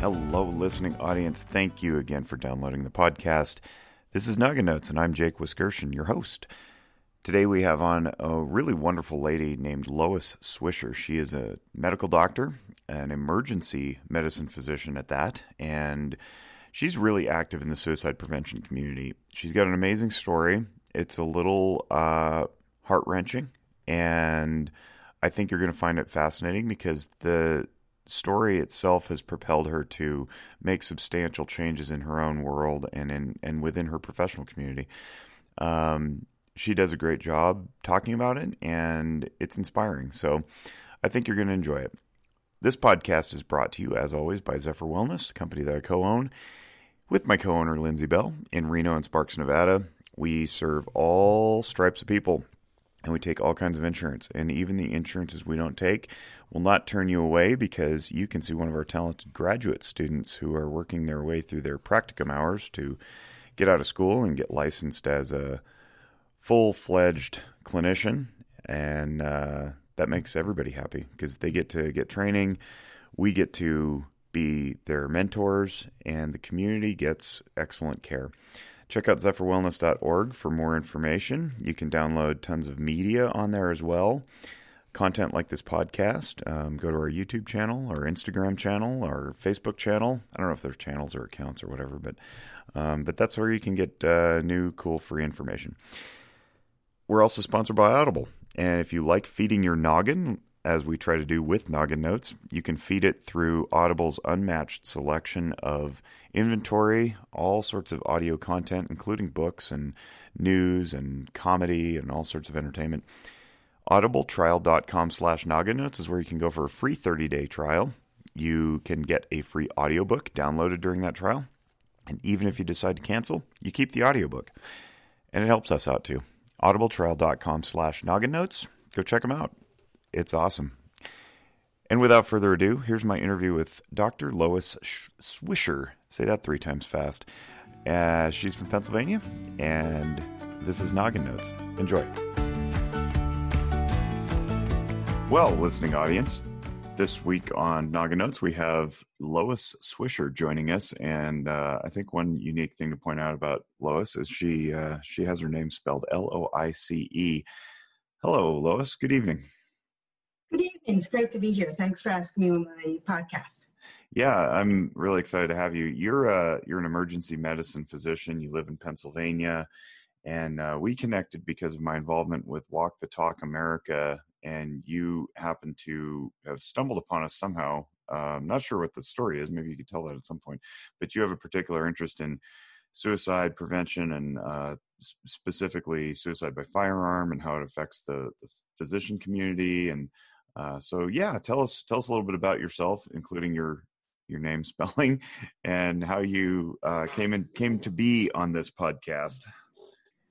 Hello, listening audience. Thank you again for downloading the podcast. This is Noggin Notes, and I'm Jake Wiskerson, your host. Today we have on a really wonderful lady named Loice Swisher. She is a medical doctor, an emergency medicine physician at that, and she's really active in the suicide prevention community. She's got an amazing story. It's a little uh, heart wrenching, and I think you're going to find it fascinating because the story itself has propelled her to make substantial changes in her own world and in and within her professional community. Um, she does a great job talking about it, and it's inspiring. So I think you're going to enjoy it. This podcast is brought to you, as always, by Zephyr Wellness, company that I co-own, with my co-owner Lindsay Bell in Reno and Sparks, Nevada. We serve all stripes of people and we take all kinds of insurance. And even the insurances we don't take will not turn you away because you can see one of our talented graduate students who are working their way through their practicum hours to get out of school and get licensed as a full fledged clinician. And uh, that makes everybody happy because they get to get training. We get to be their mentors, and the community gets excellent care. Check out zephyrwellness.org for more information. You can download tons of media on there as well. Content like this podcast. Um, go to our YouTube channel, our Instagram channel, our Facebook channel. I don't know if there's channels or accounts or whatever, but um, but that's where you can get uh, new, cool, free information. We're also sponsored by Audible, and if you like feeding your noggin, as we try to do with Noggin Notes, you can feed it through Audible's unmatched selection of inventory, all sorts of audio content, including books and news and comedy and all sorts of entertainment. Audibletrial.com slash noggin notes is where you can go for a free 30 day trial. You can get a free audiobook downloaded during that trial. And even if you decide to cancel, you keep the audiobook. And it helps us out too. Audibletrial.com slash noggin notes. Go check them out. It's awesome. And without further ado, here's my interview with Dr. Loice Swisher. Say that three times fast. Uh, she's from Pennsylvania, and this is Noggin Notes. Enjoy. Well, listening audience, this week on Noggin Notes, we have Loice Swisher joining us, and uh, I think one unique thing to point out about Loice is she uh, she has her name spelled L O I C E. Hello, Loice. Good evening. Good evening. It's great to be here. Thanks for asking me on my podcast. Yeah, I'm really excited to have you. You're a you're an emergency medicine physician. You live in Pennsylvania, and uh, we connected because of my involvement with Walk the Talk America. And you happen to have stumbled upon us somehow. Uh, I'm not sure what the story is. Maybe you could tell that at some point. But you have a particular interest in suicide prevention and uh, specifically suicide by firearm and how it affects the, the physician community and uh, so yeah, tell us tell us a little bit about yourself, including your your name spelling, and how you uh, came in came to be on this podcast.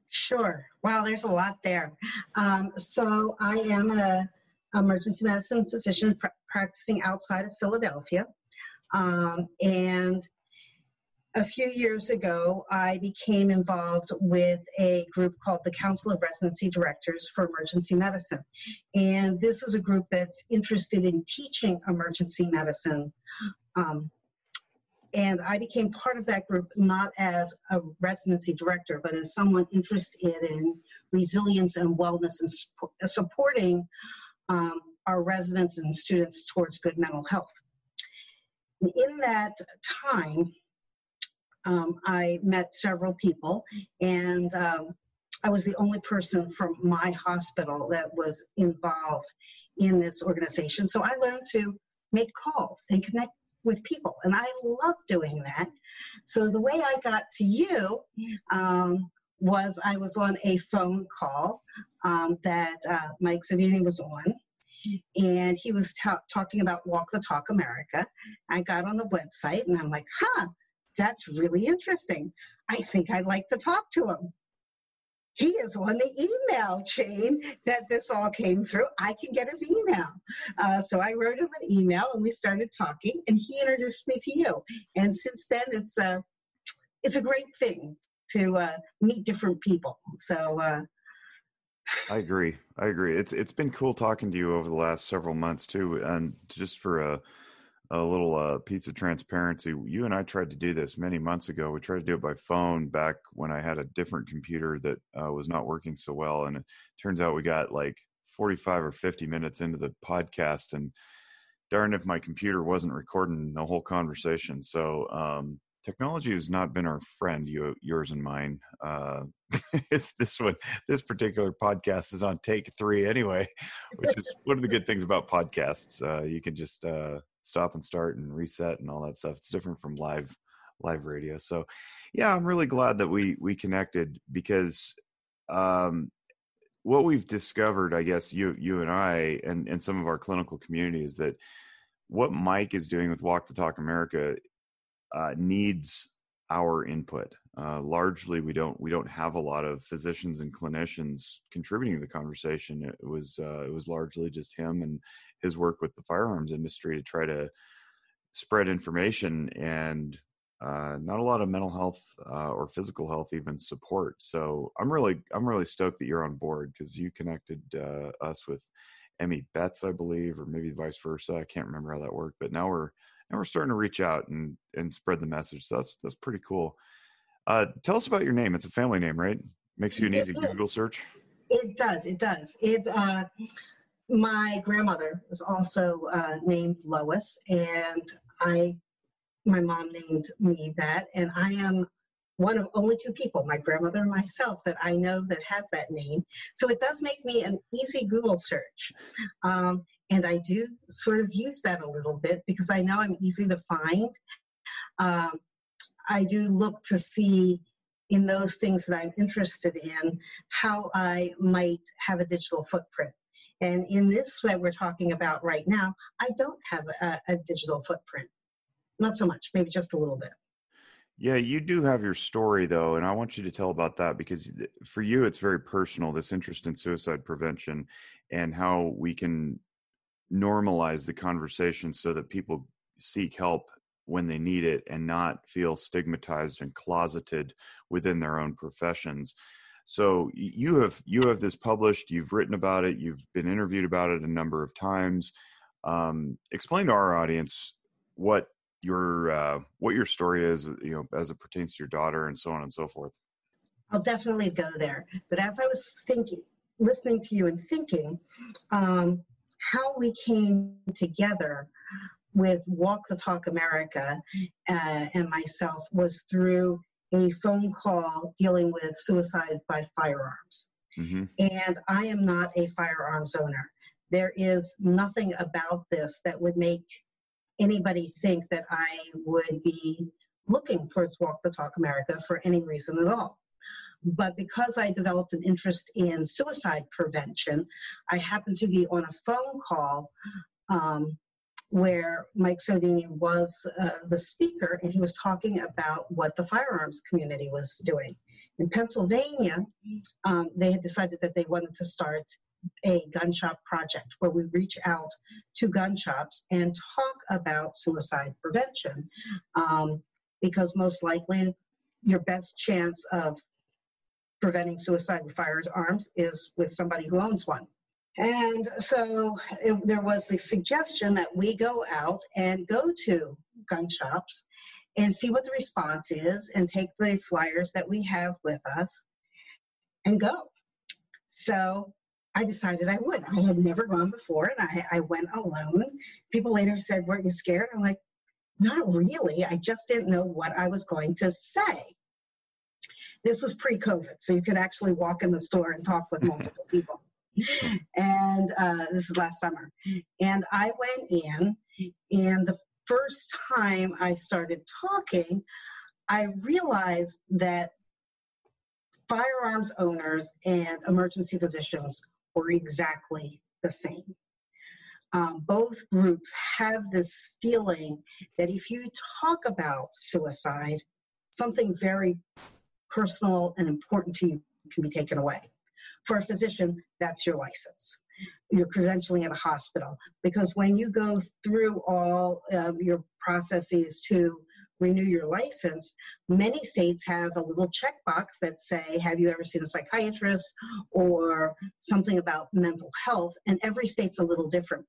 Sure. Well, there's a lot there. Um, so I am a emergency medicine physician pr- practicing outside of Philadelphia, um, and a few years ago, I became involved with a group called the Council of Residency Directors for Emergency Medicine. And this is a group that's interested in teaching emergency medicine. Um, and I became part of that group not as a residency director, but as someone interested in resilience and wellness and supporting um, our residents and students towards good mental health. In that time, um, I met several people, and um, I was the only person from my hospital that was involved in this organization. So I learned to make calls and connect with people, and I love doing that. So the way I got to you um, was I was on a phone call um, that uh, Mike Sodini was on, and he was ta- talking about Walk the Talk America. I got on the website and I'm like, huh, that's really interesting. I think I'd like to talk to him. He is on the email chain that this all came through. I can get his email. Uh, so I wrote him an email and we started talking and he introduced me to you. And since then, it's a, it's a great thing to uh, meet different people. So, uh, I agree. I agree. It's it's been cool talking to you over the last several months too, and just for a a little uh, piece of transparency. You and I tried to do this many months ago. We tried to do it by phone back when I had a different computer that uh, was not working so well, and it turns out we got like 45 or 50 minutes into the podcast, and darn if my computer wasn't recording the whole conversation. So um, technology has not been our friend, you, yours and mine. Uh, this one, this particular podcast is on take three anyway, which is one of the good things about podcasts. Uh, you can just uh, stop and start and reset and all that stuff. It's different from live live radio. So, yeah, I'm really glad that we we connected because um, what we've discovered, I guess, you you and I and and some of our clinical community is that what Mike is doing with Walk the Talk America uh, needs our input. Uh, largely, we don't we don't have a lot of physicians and clinicians contributing to the conversation. It was uh, it was largely just him and his work with the firearms industry to try to spread information and uh, not a lot of mental health uh, or physical health even support. So I'm really I'm really stoked that you're on board because you connected uh, us with Emmy Betts, I believe, or maybe vice versa. I can't remember how that worked, but now we're now we're starting to reach out and and spread the message. So that's that's pretty cool. Uh, tell us about your name. It's a family name, right? Makes you an easy Google search. It does. It does. It. Uh, my grandmother was also uh, named Loice, and I, my mom named me that, and I am one of only two people, my grandmother and myself, that I know that has that name. So it does make me an easy Google search. Um, and I do sort of use that a little bit because I know I'm easy to find. Um, I do look to see in those things that I'm interested in how I might have a digital footprint. And in this that we're talking about right now, I don't have a, a digital footprint. Not so much, maybe just a little bit. Yeah, you do have your story though, and I want you to tell about that because for you it's very personal this interest in suicide prevention and how we can normalize the conversation so that people seek help when they need it and not feel stigmatized and closeted within their own professions. So you have you have this published, you've written about it, you've been interviewed about it a number of times. Um, explain to our audience what your uh, what your story is, you know, as it pertains to your daughter and so on and so forth. I'll definitely go there. But as I was thinking, listening to you and thinking, um, how we came together with Walk the Talk America uh, and myself was through a phone call dealing with suicide by firearms. Mm-hmm. And I am not a firearms owner. There is nothing about this that would make anybody think that I would be looking towards Walk the Talk America for any reason at all. But because I developed an interest in suicide prevention, I happened to be on a phone call um, where Mike Sodini was uh, the speaker, and he was talking about what the firearms community was doing. In Pennsylvania, um, they had decided that they wanted to start a gun shop project where we reach out to gun shops and talk about suicide prevention um, because most likely your best chance of preventing suicide with firearms is with somebody who owns one. And so it, there was the suggestion that we go out and go to gun shops and see what the response is and take the flyers that we have with us and go. So I decided I would. I had never gone before and I, I went alone. People later said, Weren't you scared? I'm like, Not really. I just didn't know what I was going to say. This was pre COVID, so you could actually walk in the store and talk with multiple people. And uh, this is last summer. And I went in, and the first time I started talking, I realized that firearms owners and emergency physicians were exactly the same. Um, both groups have this feeling that if you talk about suicide, something very personal and important to you can be taken away. For a physician, that's your license. You're credentialing at a hospital because when you go through all um, your processes to renew your license, many states have a little checkbox that say, have you ever seen a psychiatrist or something about mental health? And every state's a little different.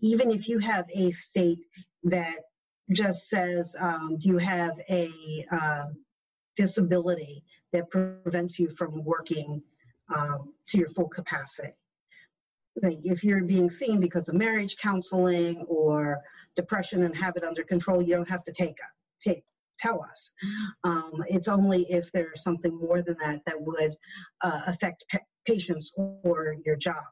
even if you have a state that just says um, you have a uh, disability that prevents you from working um, to your full capacity. Like if you're being seen because of marriage counseling or depression and have it under control, you don't have to take take tell us. Um, it's only if there's something more than that that would uh, affect pa- patients or your job.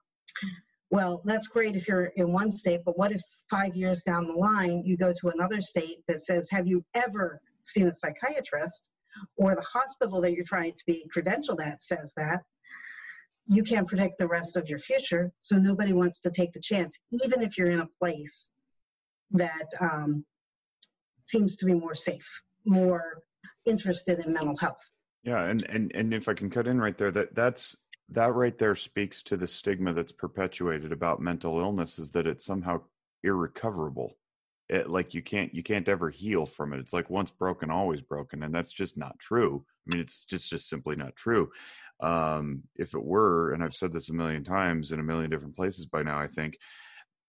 Well, that's great if you're in one state, but what if five years down the line you go to another state that says, Have you ever seen a psychiatrist? Or the hospital that you're trying to be credentialed at says that. You can't predict the rest of your future, so nobody wants to take the chance, even if you're in a place that um, seems to be more safe, more interested in mental health. Yeah, and and and if I can cut in right there, that that's that right there speaks to the stigma that's perpetuated about mental illness is that it's somehow irrecoverable it, like you can't you can't ever heal from it it's like once broken always broken and that's just not true i mean it's just just simply not true um if it were and i've said this a million times in a million different places by now i think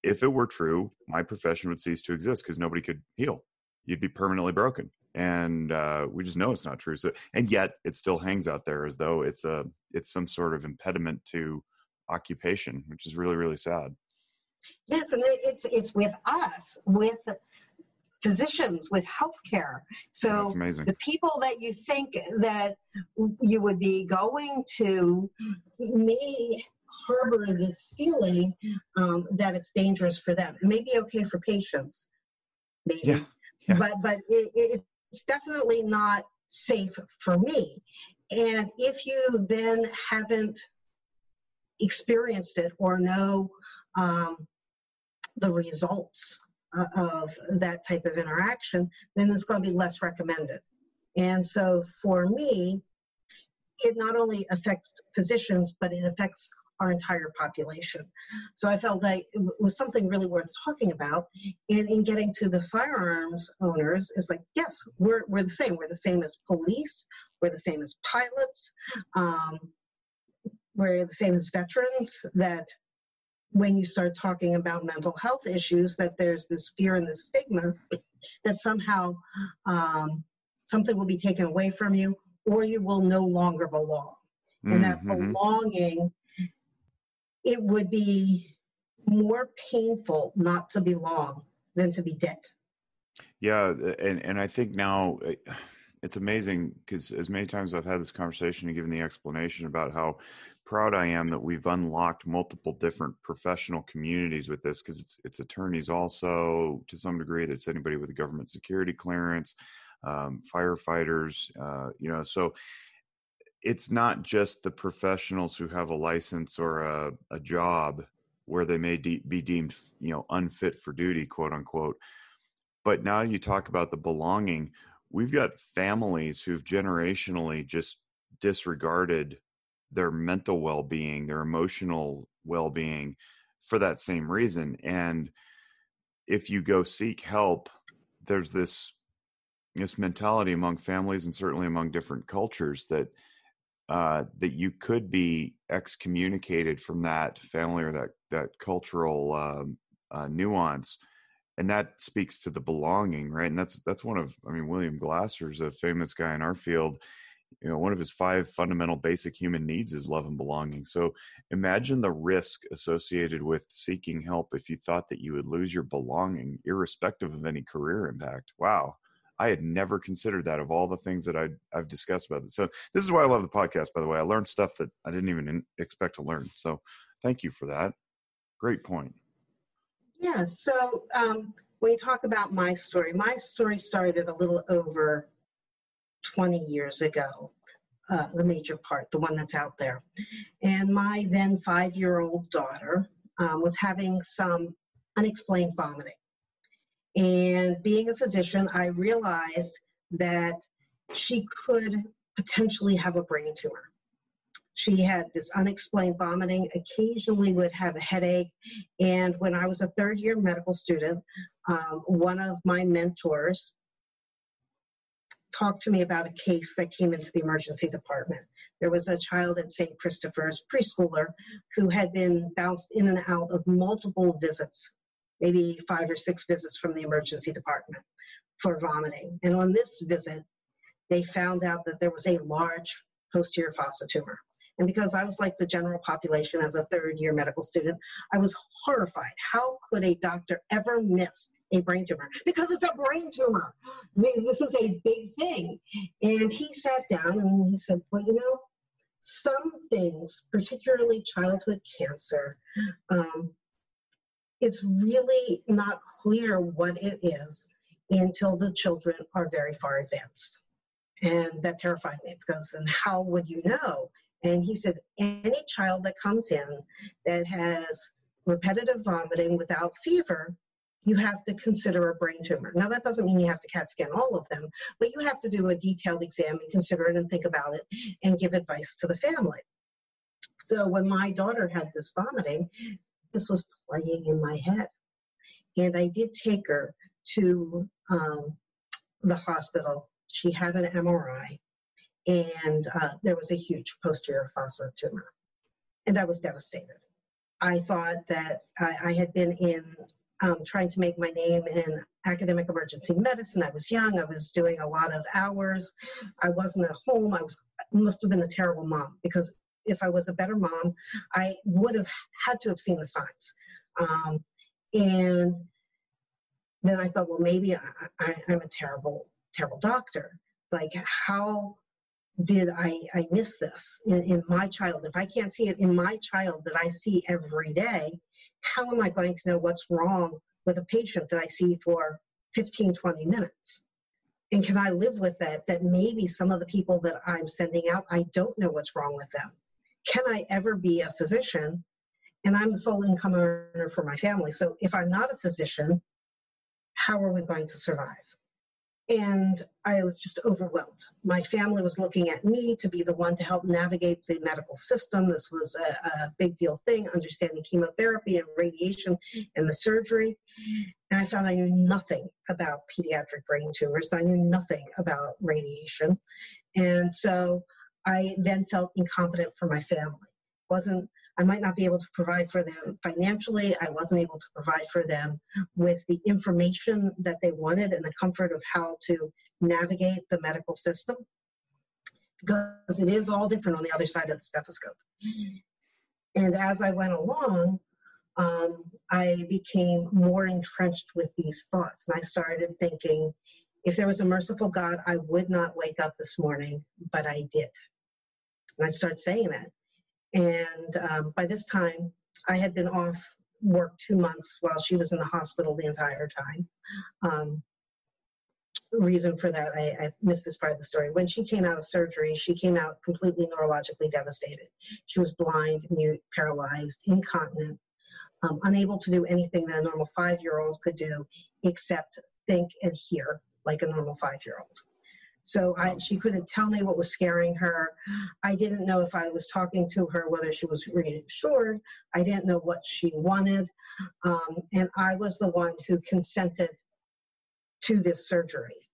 if it were true my profession would cease to exist because nobody could heal you'd be permanently broken and uh, we just know it's not true. So, and yet it still hangs out there as though it's a it's some sort of impediment to occupation, which is really really sad. Yes, and it's it's with us with physicians with healthcare. So the people that you think that you would be going to may harbor this feeling um, that it's dangerous for them. It may be okay for patients, maybe. Yeah. Yeah. But but it, it's definitely not safe for me. And if you then haven't experienced it or know um, the results uh, of that type of interaction, then it's going to be less recommended. And so for me, it not only affects physicians, but it affects our entire population. So I felt like it was something really worth talking about. And in getting to the firearms owners, is like, yes, we're, we're the same. We're the same as police, we're the same as pilots, um, we're the same as veterans, that when you start talking about mental health issues, that there's this fear and this stigma that somehow um, something will be taken away from you or you will no longer belong. And that mm-hmm. belonging it would be more painful not to belong than to be dead. Yeah, and and I think now eh, it's amazing because as many times I've had this conversation and given the explanation about how proud I am that we've unlocked multiple different professional communities with this because it's it's attorneys also to some degree that's anybody with a government security clearance, um, firefighters, uh, you know, so it's not just the professionals who have a license or a, a job where they may de- be deemed you know unfit for duty quote unquote but now you talk about the belonging we've got families who've generationally just disregarded their mental well-being their emotional well-being for that same reason and if you go seek help there's this this mentality among families and certainly among different cultures that uh, that you could be excommunicated from that family or that that cultural um, uh, nuance, and that speaks to the belonging, right? And that's that's one of I mean William Glasser's a famous guy in our field. You know, one of his five fundamental basic human needs is love and belonging. So imagine the risk associated with seeking help if you thought that you would lose your belonging, irrespective of any career impact. Wow, I had never considered that of all the things that I, have discussed about it. So this is why I love the podcast, by the way. I learned stuff that I didn't even expect to learn. So thank you for that. Great point. Yeah. So um, when you talk about my story, my story started a little over 20 years ago. Uh, the major part, the one that's out there. And my then five year old daughter um, was having some unexplained vomiting. And being a physician, I realized that she could potentially have a brain tumor. She had this unexplained vomiting, occasionally would have a headache. And when I was a third year medical student, um, one of my mentors talked to me about a case that came into the emergency department. There was a child at St. Christopher's, preschooler, who had been bounced in and out of multiple visits maybe five or six visits from the emergency department for vomiting. And on this visit, they found out that there was a large posterior fossa tumor. And because I was like the general population as a third year medical student, I was horrified. How could a doctor ever miss a brain tumor? Because it's a brain tumor. This is a big thing. And he sat down and he said, Well, you know, some things, particularly childhood cancer, um, it's really not clear what it is until the children are very far advanced. And that terrified me because then how would you know? And he said, any child that comes in that has repetitive vomiting without fever, you have to consider a brain tumor. Now, that doesn't mean you have to CAT scan all of them, but you have to do a detailed exam and consider it and think about it and give advice to the family. So, when my daughter had this vomiting, this was playing in my head. And I did take her to um, the hospital. She had an MRI, and uh, there was a huge posterior fossa tumor. And I was devastated. I thought that I, I had been in um, trying to make my name in academic emergency medicine. I was young. I was doing a lot of hours. I wasn't at home. I was must have been a terrible mom because if I was a better mom, I would have had to have seen the signs. Um, and then I thought, well, maybe I, I, I'm a terrible, terrible doctor. Like, how did I, I miss this in, in my child? If I can't see it in my child that I see every day, how am I going to know what's wrong with a patient that I see for 15, 20 minutes? And can I live with that? That maybe some of the people that I'm sending out, I don't know what's wrong with them. Can I ever be a physician? And I'm the sole income earner for my family. So if I'm not a physician, how are we going to survive? And I was just overwhelmed. My family was looking at me to be the one to help navigate the medical system. This was a, a big deal thing, understanding chemotherapy and radiation and the surgery. And I found I knew nothing about pediatric brain tumors. I knew nothing about radiation. And so I then felt incompetent for my family. Wasn't I might not be able to provide for them financially. I wasn't able to provide for them with the information that they wanted and the comfort of how to navigate the medical system because it is all different on the other side of the stethoscope. And as I went along, um, I became more entrenched with these thoughts. And I started thinking, if there was a merciful God, I would not wake up this morning, but I did. And I started saying that. And um, by this time, I had been off work two months while she was in the hospital the entire time. Um, reason for that, I, I, missed this part of the story. When she came out of surgery, she came out completely neurologically devastated. She was blind, mute, paralyzed, incontinent, um, unable to do anything that a normal five year old could do except think and hear like a normal five year old. So I, she couldn't tell me what was scaring her. I didn't know if I was talking to her whether she was reassured. I didn't know what she wanted. Um, and I was the one who consented to this surgery.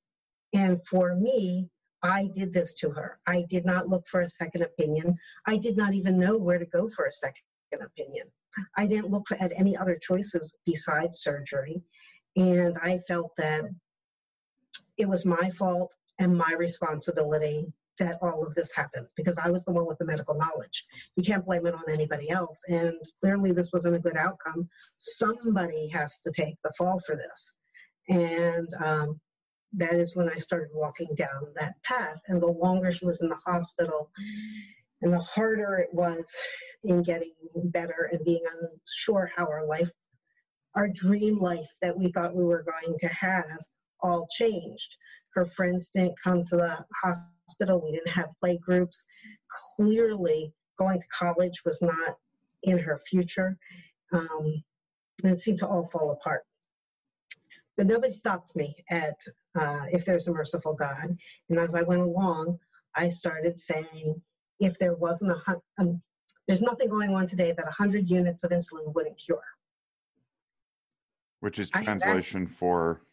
And for me, I did this to her. I did not look for a second opinion. I did not even know where to go for a second opinion. I didn't look at any other choices besides surgery. And I felt that it was my fault and my responsibility that all of this happened because I was the one with the medical knowledge. You can't blame it on anybody else. And clearly, this wasn't a good outcome. Somebody has to take the fall for this. And um, that is when I started walking down that path. And the longer she was in the hospital, and the harder it was in getting better and being unsure how our life, our dream life that we thought we were going to have, all changed. Her friends didn't come to the hospital. We didn't have play groups. Clearly, going to college was not in her future. Um, and it seemed to all fall apart. But nobody stopped me at uh, if there's a merciful God. And as I went along, I started saying, if there wasn't a, um, there's nothing going on today that 100 units of insulin wouldn't cure. Which is translation for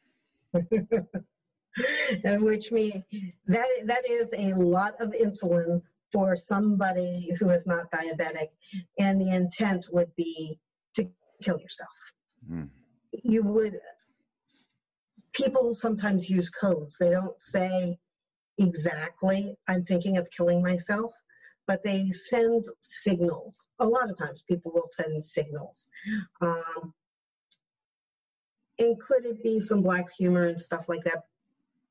which means that that is a lot of insulin for somebody who is not diabetic, and the intent would be to kill yourself. Mm. you would people sometimes use codes. They don't say exactly, I'm thinking of killing myself, but they send signals. A lot of times people will send signals. Um, and could it be some black humor and stuff like that?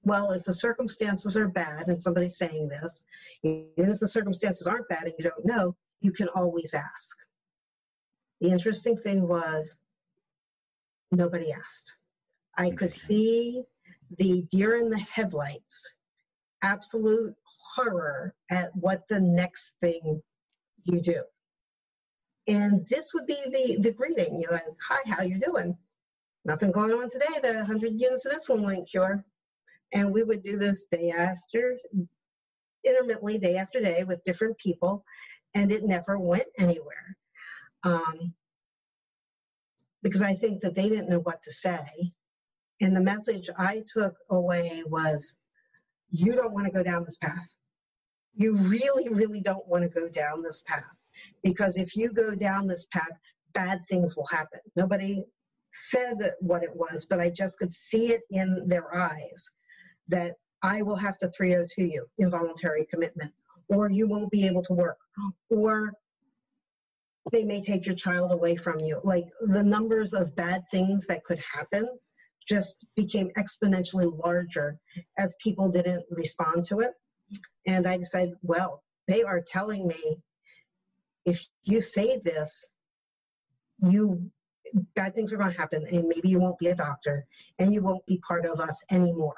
Well, if the circumstances are bad and somebody's saying this, even if the circumstances aren't bad and you don't know, you can always ask. The interesting thing was nobody asked. I could see the deer in the headlights, absolute horror at what the next thing you do. And this would be the, the greeting. You're like, hi, how you doing? Nothing going on today, the 100 units of insulin link cure. And we would do this day after, intermittently, day after day with different people, and it never went anywhere. Um, because I think that they didn't know what to say. And the message I took away was you don't want to go down this path. You really, really don't want to go down this path. Because if you go down this path, bad things will happen. Nobody said what it was, but I just could see it in their eyes that I will have to 302 you, involuntary commitment, or you won't be able to work, or they may take your child away from you. Like the numbers of bad things that could happen just became exponentially larger as people didn't respond to it. And I decided, well, they are telling me if you say this, you bad things are going to happen and maybe you won't be a doctor and you won't be part of us anymore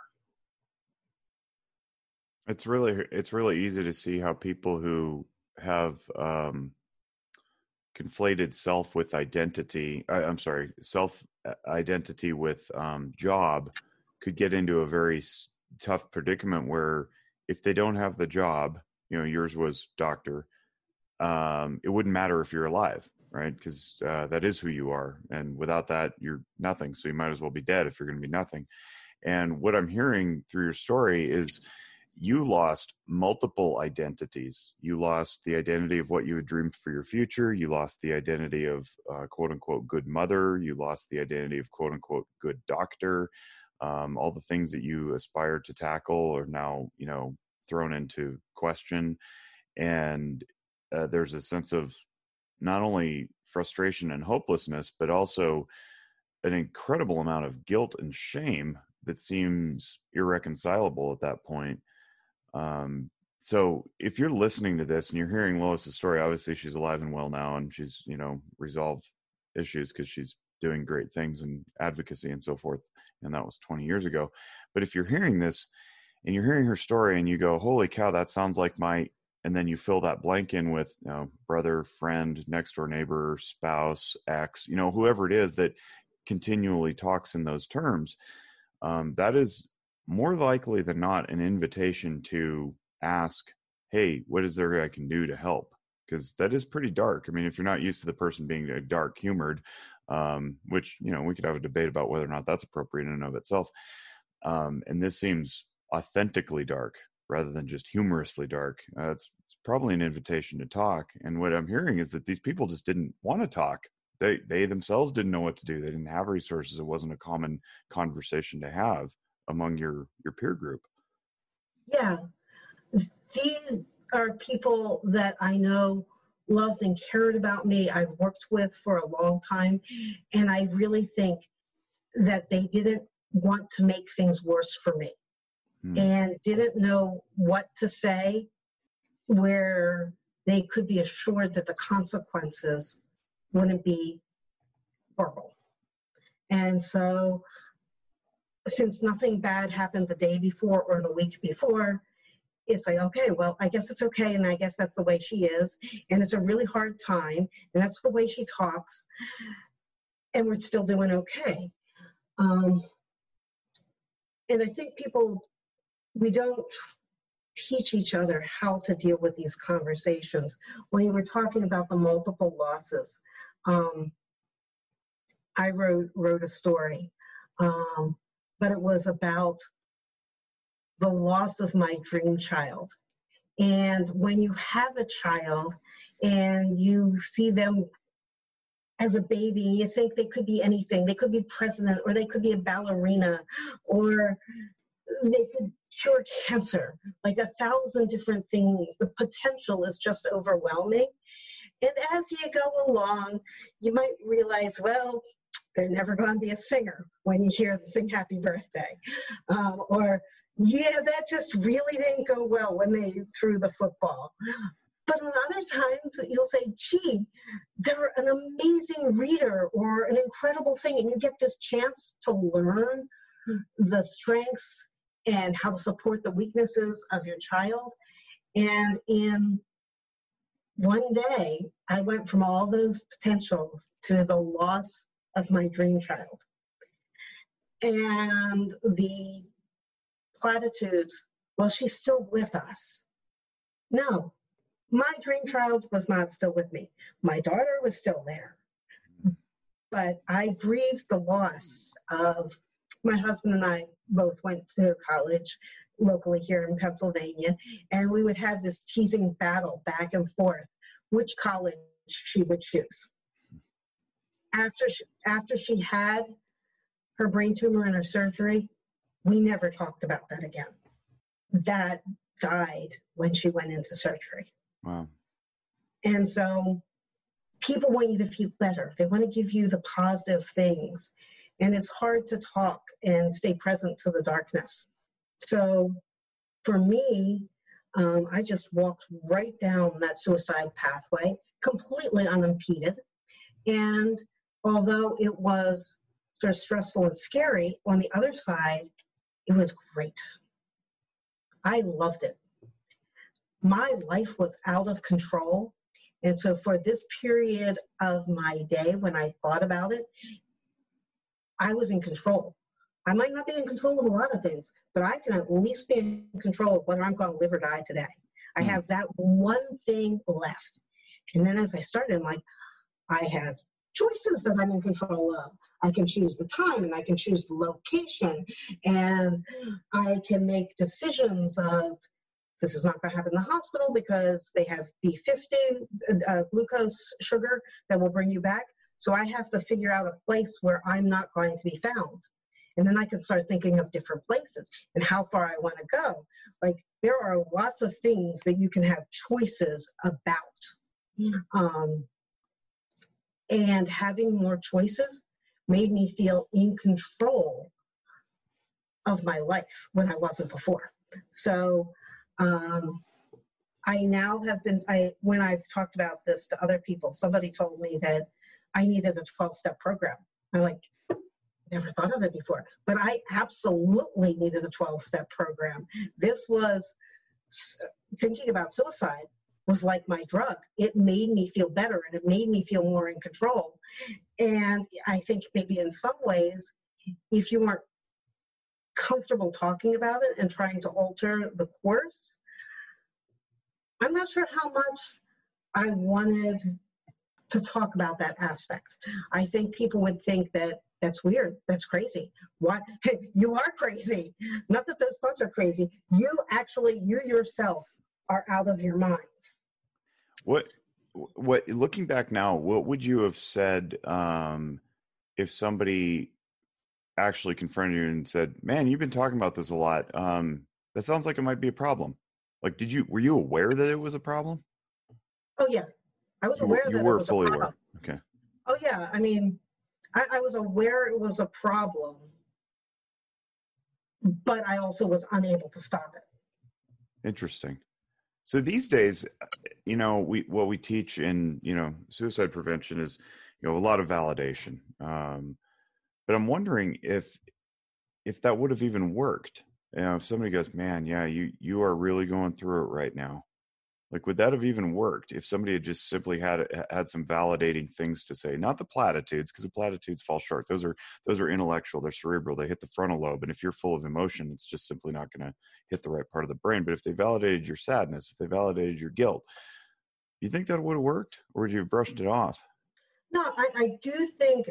it's really it's really easy to see how people who have um, conflated self with identity I, am sorry self uh, identity with um, job could get into a very s- tough predicament where if they don't have the job you know yours was doctor um, it wouldn't matter if you're alive right? Because uh, that is who you are and without that you're nothing so you might as well be dead if you're going to be nothing. And what i'm hearing through your story is you lost multiple identities. You lost the identity of what you had dreamed for your future. You lost the identity of uh, quote unquote good mother. You lost the identity of quote unquote good doctor. Um, all the things that you aspired to tackle are now, you know, thrown into question. And uh, there's a sense of not only frustration and hopelessness, but also an incredible amount of guilt and shame that seems irreconcilable at that point um, so if you're listening to this and you're hearing Loice's story, obviously she's alive and well now, and she's you know resolved issues because she's doing great things in advocacy and so forth. And that was 20 years ago. But if you're hearing this and you're hearing her story and you go, "Holy cow, that sounds like my," and then you fill that blank in with you know, brother, friend, next door neighbor, spouse, ex, you know, whoever it is that continually talks in those terms. Um, that is more likely than not an invitation to ask, hey, what is there I can do to help? Because that is pretty dark. I mean, if you're not used to the person being dark humored, um, which, you know, we could have a debate about whether or not that's appropriate in and of itself. Um, and this seems authentically dark rather than just humorously dark. Uh, it's, it's probably an invitation to talk. And what I'm hearing is that these people just didn't want to talk. They, they themselves didn't know what to do. They didn't have resources. It wasn't a common conversation to have among your your peer group? Yeah. These are people that i know loved and cared about me. I've worked with for a long time and i really think that they didn't want to make things worse for me hmm. and didn't know what to say where they could be assured that the consequences wouldn't be horrible. And so since nothing bad happened the day before or the week before, it's like, okay, well, I guess it's okay, and I guess that's the way she is, and it's a really hard time, and that's the way she talks, and we're still doing okay. Um, and I think people, we don't teach each other how to deal with these conversations. When you were talking about the multiple losses, um, I wrote wrote a story. Um, but it was about the loss of my dream child. And when you have a child and you see them as a baby, you think they could be anything. They could be president, or they could be a ballerina, or they could cure cancer. Like a thousand different things. The potential is just overwhelming. And as you go along, you might realize, well, they're never going to be a singer when you hear them sing happy birthday. Um, or, yeah, that just really didn't go well when they threw the football. But on other times, you'll say, gee, they're an amazing reader or an incredible thing. And you get this chance to learn the strengths and how to support the weaknesses of your child. And in one day, I went from all those potentials to the loss of my dream child. And the platitudes, well, she's still with us. No, my dream child was not still with me. My daughter was still there. But I grieved the loss of my husband and I both went to college locally here in Pennsylvania, and we would have this teasing battle back and forth which college she would choose. After she, after she had her brain tumor and her surgery, we never talked about that again. That died when she went into surgery. Wow. And so people want you to feel better. They want to give you the positive things. And it's hard to talk and stay present to the darkness. So for me, um, I just walked right down that suicide pathway, completely unimpeded. And although it was sort of stressful and scary, on the other side, it was great. I loved it. My life was out of control. And so, for this period of my day, when I thought about it, I was in control. I might not be in control of a lot of things, but I can at least be in control of whether I'm going to live or die today. I hmm. have that one thing left. And then as I started, I'm like, I have choices that I'm in control of. I can choose the time and I can choose the location and I can make decisions of this is not going to happen in the hospital because they have D50 uh, glucose sugar that will bring you back. So I have to figure out a place where I'm not going to be found. And then I can start thinking of different places and how far I want to go. Like there are lots of things that you can have choices about. Um, and having more choices made me feel in control of my life when I wasn't before. So um, I now have been, I when I've talked about this to other people, somebody told me that I needed a 12 step program. I'm like, never thought of it before, but I absolutely needed a 12 step program. This was thinking about suicide was like my drug. It made me feel better and it made me feel more in control. And I think maybe in some ways, if you weren't comfortable talking about it and trying to alter the course, I'm not sure how much I wanted to talk about that aspect. I think people would think that that's weird. That's crazy. Why? you are crazy. Not that those thoughts are crazy. You actually, you yourself are out of your mind. What, what, looking back now, what would you have said um, if somebody actually confronted you and said, man, you've been talking about this a lot. Um, that sounds like it might be a problem. Like, did you, were you aware that it was a problem? Oh, yeah. I was aware you, you were fully aware. Okay. Oh, yeah. I mean, I, I was aware it was a problem, but I also was unable to stop it. Interesting. So these days, you know, we what we teach in you know suicide prevention is you know a lot of validation. Um, but I'm wondering if if that would have even worked. You know, if somebody goes, "Man, yeah, you you are really going through it right now," Like, would that have even worked if somebody had just simply had had some validating things to say? Not the platitudes, because the platitudes fall short. Those are those are intellectual. They're cerebral. They hit the frontal lobe, and if you're full of emotion, it's just simply not going to hit the right part of the brain. But if they validated your sadness, if they validated your guilt, you think that would have worked, or would you have brushed it off? No, I, I do think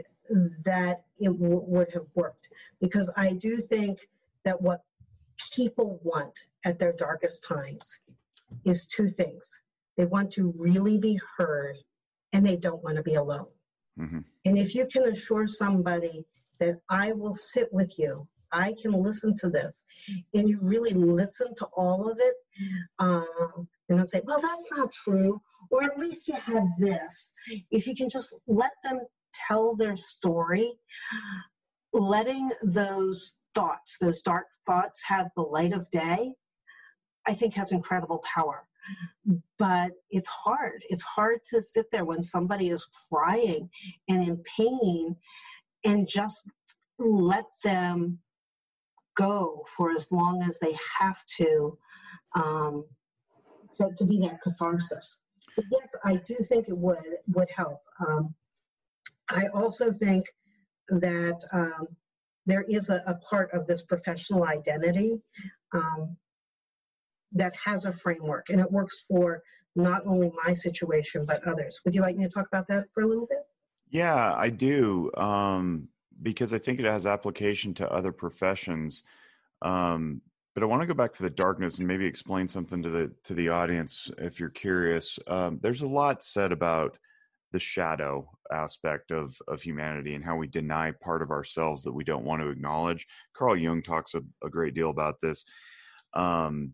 that it w- would have worked because I do think that what people want at their darkest times is two things. They want to really be heard and they don't want to be alone. Mm-hmm. And if you can assure somebody that I will sit with you, I can listen to this, and you really listen to all of it, um, and then say, well, that's not true, or at least you have this. If you can just let them tell their story, letting those thoughts, those dark thoughts, have the light of day, I think has incredible power. But it's hard. It's hard to sit there when somebody is crying and in pain and just let them go for as long as they have to um, to, to be that catharsis. But yes, I do think it would would help. Um, I also think that um, there is a, a, part of this professional identity um, that has a framework, and it works for not only my situation but others. Would you like me to talk about that for a little bit? Yeah, I do, um, because I think it has application to other professions. Um, but I want to go back to the darkness and maybe explain something to the to the audience if you're curious. Um, there's a lot said about the shadow aspect of of humanity and how we deny part of ourselves that we don't want to acknowledge. Carl Jung talks a, a great deal about this, um,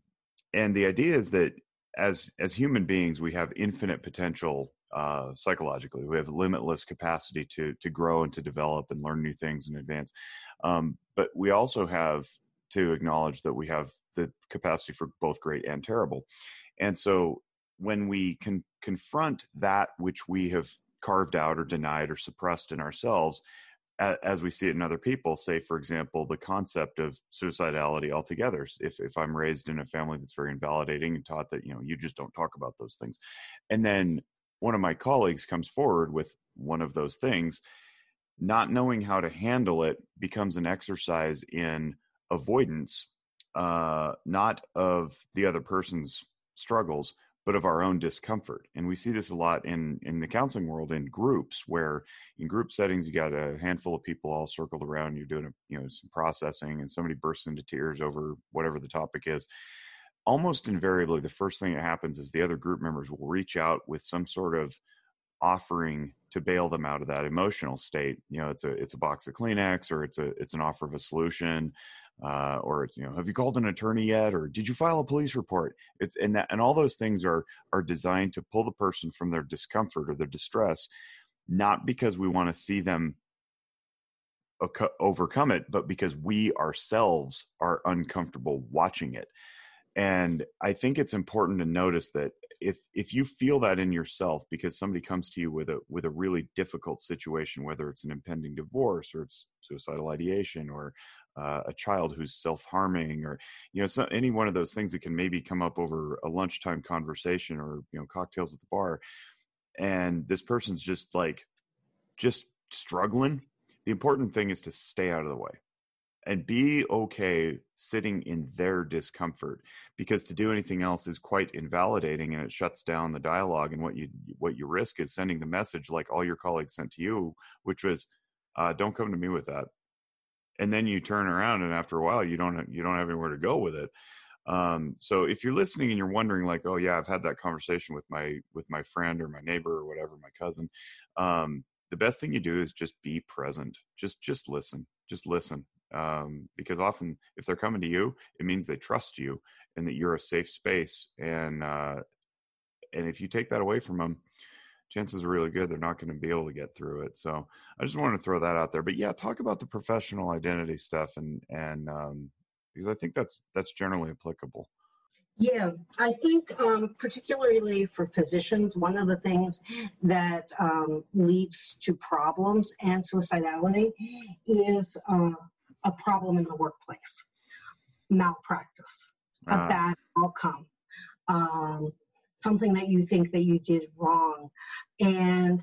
and the idea is that as as human beings, we have infinite potential uh, psychologically. We have limitless capacity to to grow and to develop and learn new things in advance. Um, but we also have to acknowledge that we have the capacity for both great and terrible. And so when we can confront that which we have carved out or denied or suppressed in ourselves, as we see it in other people, say, for example, the concept of suicidality altogether. If, if I'm raised in a family that's very invalidating and taught that, you know, you just don't talk about those things. And then one of my colleagues comes forward with one of those things, not knowing how to handle it becomes an exercise in avoidance, uh, not of the other person's struggles, but of our own discomfort. And we see this a lot in in the counseling world in groups, where in group settings you got a handful of people all circled around, you're doing a, you know some processing, and somebody bursts into tears over whatever the topic is. Almost invariably, the first thing that happens is the other group members will reach out with some sort of offering to bail them out of that emotional state you know it's a it's a box of kleenex or it's a it's an offer of a solution uh, or it's you know have you called an attorney yet? or did you file a police report? It's and that and all those things are are designed to pull the person from their discomfort or their distress not because we want to see them overcome it but because we ourselves are uncomfortable watching it. And i think it's important to notice that if if you feel that in yourself because somebody comes to you with a with a really difficult situation whether it's an impending divorce or it's suicidal ideation or uh, a child who's self-harming or you know so, any one of those things that can maybe come up over a lunchtime conversation or you know cocktails at the bar and this person's just like just struggling the important thing is to stay out of the way and be okay sitting in their discomfort because to do anything else is quite invalidating and it shuts down the dialogue and what you what you risk is sending the message like all your colleagues sent to you which was uh, don't come to me with that and then you turn around and after a while you don't you don't have anywhere to go with it. Um, so if you're listening and you're wondering like oh yeah i've had that conversation with my with my friend or my neighbor or whatever my cousin um, the best thing you do is just be present. Just just listen. Just listen. Um, because often if they're coming to you it means they trust you and that you're a safe space and uh, and if you take that away from them chances are really good they're not going to be able to get through it so i just wanted to throw that out there but yeah talk about the professional identity stuff and and um, because i think that's that's generally applicable yeah, I think um, particularly for physicians, one of the things that um, leads to problems and suicidality is uh, a problem in the workplace, malpractice, a ah. bad outcome, um, something that you think that you did wrong. And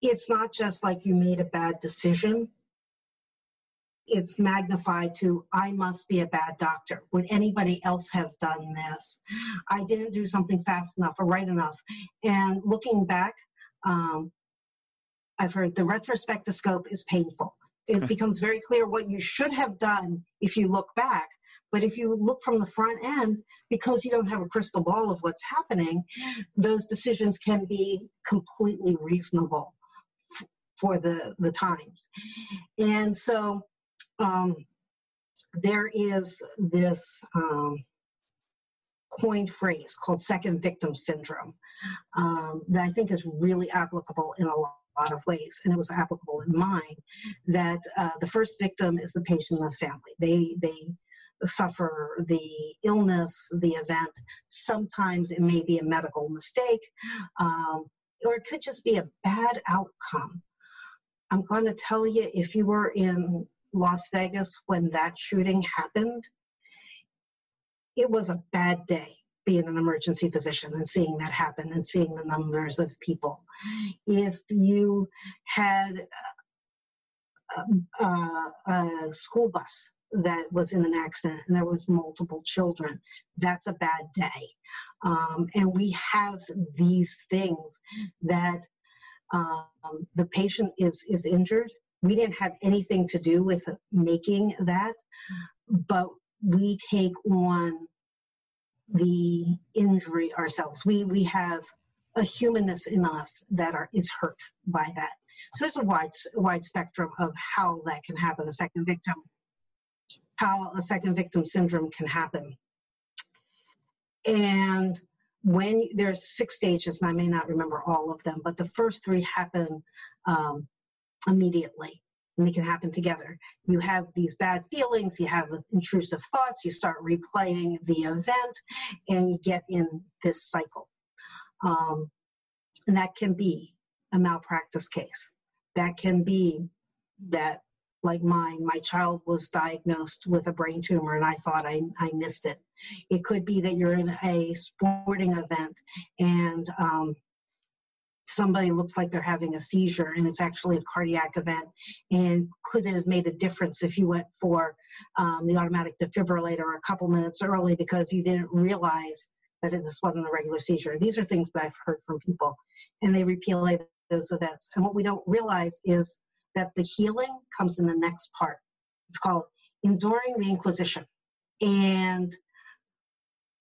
it's not just like you made a bad decision. It's magnified to, I must be a bad doctor. Would anybody else have done this? I didn't do something fast enough or right enough. And looking back, um, I've heard the retrospectoscope is painful it becomes very clear what you should have done if you look back. But if you look from the front end, because you don't have a crystal ball of what's happening, those decisions can be completely reasonable for the the times, and so um, there is this um, coined phrase called second victim syndrome um, that I think is really applicable in a lot of ways, and it was applicable in mine. That uh, the first victim is the patient and the family. They they suffer the illness, the event. Sometimes it may be a medical mistake, um, or it could just be a bad outcome. I'm going to tell you if you were in Las Vegas when that shooting happened, it was a bad day being an emergency physician and seeing that happen and seeing the numbers of people. If you had a, a, a school bus that was in an accident and there was multiple children, that's a bad day. Um, and we have these things that um, the patient is is injured. We didn't have anything to do with making that, but we take on the injury ourselves. We we have a humanness in us that are is hurt by that. So there's a wide wide spectrum of how that can happen. A second victim, how a second victim syndrome can happen, and when there's six stages, and I may not remember all of them, but the first three happen um, immediately and they can happen together. You have these bad feelings, you have intrusive thoughts, you start replaying the event, and you get in this cycle. Um, and that can be a malpractice case. That can be that, like mine, my child was diagnosed with a brain tumor and I thought I, I missed it. It could be that you're in a sporting event and um, somebody looks like they're having a seizure and it's actually a cardiac event and could have made a difference if you went for um, the automatic defibrillator a couple minutes early because you didn't realize that it, this wasn't a regular seizure. These are things that I've heard from people and they replay those events. And what we don't realize is that the healing comes in the next part. It's called enduring the Inquisition. And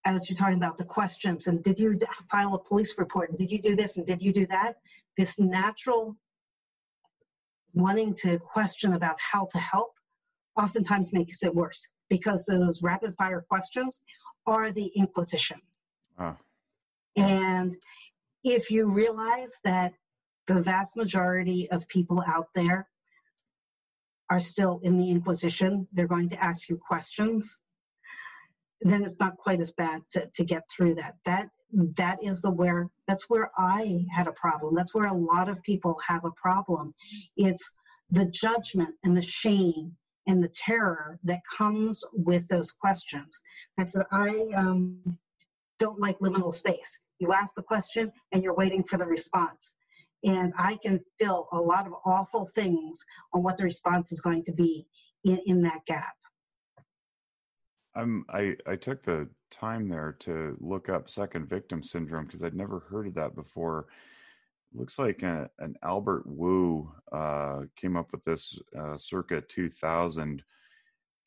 as you're talking about the questions and did you file a police report and did you do this and did you do that this natural wanting to question about how to help oftentimes makes it worse because those rapid fire questions are the inquisition ah. and if you realize that the vast majority of people out there are still in the inquisition they're going to ask you questions then it's not quite as bad to, to get through that. That that is the where that's where I had a problem. That's where a lot of people have a problem. It's the judgment and the shame and the terror that comes with those questions. I said I um, don't like liminal space. You ask the question and you're waiting for the response. And I can feel a lot of awful things on what the response is going to be in, in that gap. I'm I I took the time there to look up second victim syndrome because I'd never heard of that before. Looks like a, an Albert Wu uh, came up with this uh, circa 2000,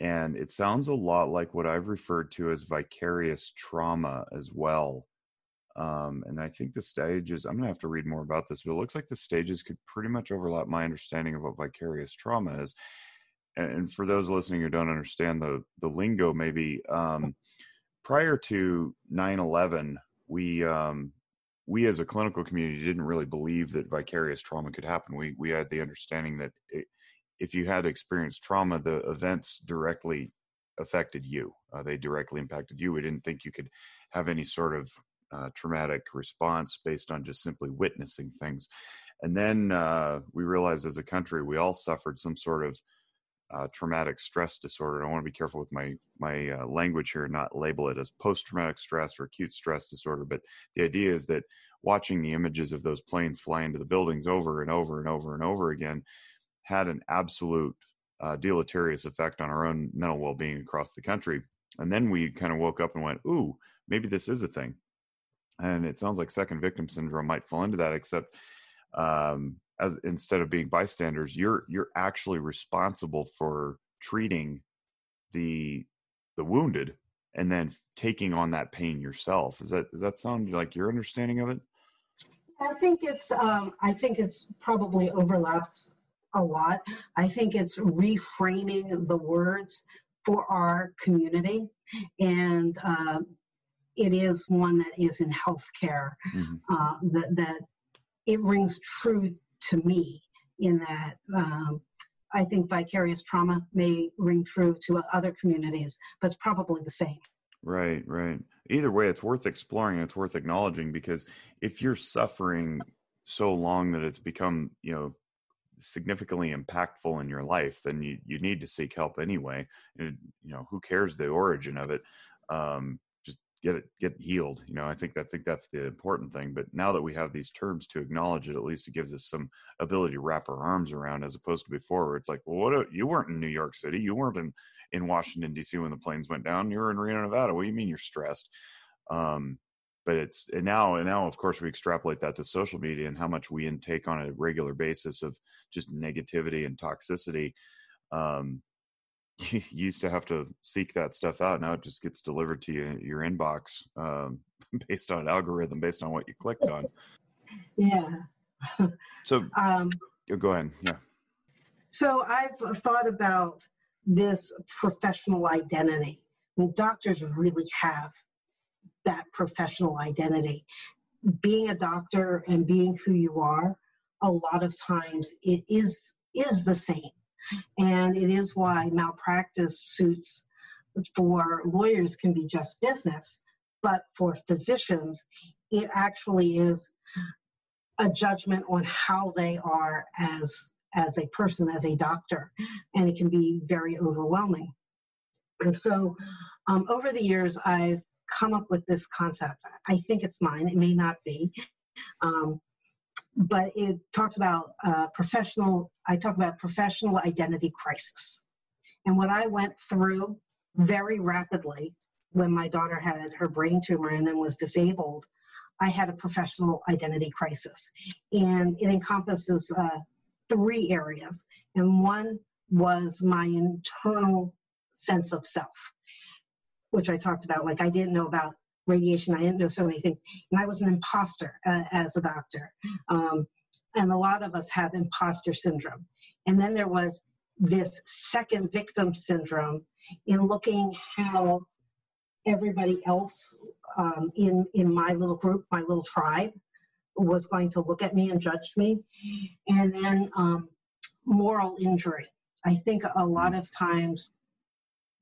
and it sounds a lot like what I've referred to as vicarious trauma as well. Um, and I think the stages, I'm going to have to read more about this, but it looks like the stages could pretty much overlap my understanding of what vicarious trauma is. And for those listening who don't understand the the lingo maybe um, prior to 9-11 we um, we as a clinical community didn't really believe that vicarious trauma could happen. We we had the understanding that it, if you had experienced trauma the events directly affected you. Uh, they directly impacted you. We didn't think you could have any sort of uh, traumatic response based on just simply witnessing things and then uh, we realized as a country we all suffered some sort of uh, traumatic stress disorder. I want to be careful with my my uh, language here, not label it as post traumatic stress or acute stress disorder. But the idea is that watching the images of those planes fly into the buildings over and over and over and over again had an absolute uh, deleterious effect on our own mental well being across the country. And then we kind of woke up and went, "Ooh, maybe this is a thing." And it sounds like second victim syndrome might fall into that, except um, as instead of being bystanders you're you're actually responsible for treating the the wounded and then taking on that pain yourself is that does that sound like your understanding of it I think it's um, I think it's probably overlaps a lot. I think it's reframing the words for our community, and um, it is one that is in healthcare mm-hmm. uh, that that it rings true to me in that um, I think vicarious trauma may ring true to other communities, but it's probably the same. Right, right. Either way, it's worth exploring. It's worth acknowledging because if you're suffering so long that it's become, you know, significantly impactful in your life, then you, you need to seek help anyway. And, you know, who cares the origin of it? Um, get it, get healed. You know, I think, I think that's the important thing. But now that we have these terms to acknowledge it, at least it gives us some ability to wrap our arms around as opposed to before where it's like, well, what, you weren't in New York City. You weren't in, in Washington D.C. when the planes went down. You were in Reno, Nevada. What do you mean you're stressed? Um, but it's and now and now of course we extrapolate that to social media and how much we intake on a regular basis of just negativity and toxicity um, you used to have to seek that stuff out now it just gets delivered to you your inbox um, based on an algorithm based on what you clicked on yeah so um, go ahead yeah so i've thought about this professional identity I mean, doctors really have that professional identity. Being a doctor and being who you are, a lot of times it is is the same. And it is why malpractice suits for lawyers can be just business, but for physicians, it actually is a judgment on how they are as as a person, as a doctor, and it can be very overwhelming. And so, um, over the years, I've come up with this concept. I think it's mine, it may not be. Um, but it talks about uh, professional, I talk about professional identity crisis. And what I went through very rapidly when my daughter had her brain tumor and then was disabled, I had a professional identity crisis. And it encompasses uh, three areas. And one was my internal sense of self which I talked about. Like I didn't know about radiation. I didn't know so many things, and I was an imposter uh, as a doctor. Um, and a lot of us have imposter syndrome. And then there was this second victim syndrome in looking how everybody else um, in in my little group, my little tribe, was going to look at me and judge me, and then um, moral injury. I think a lot of times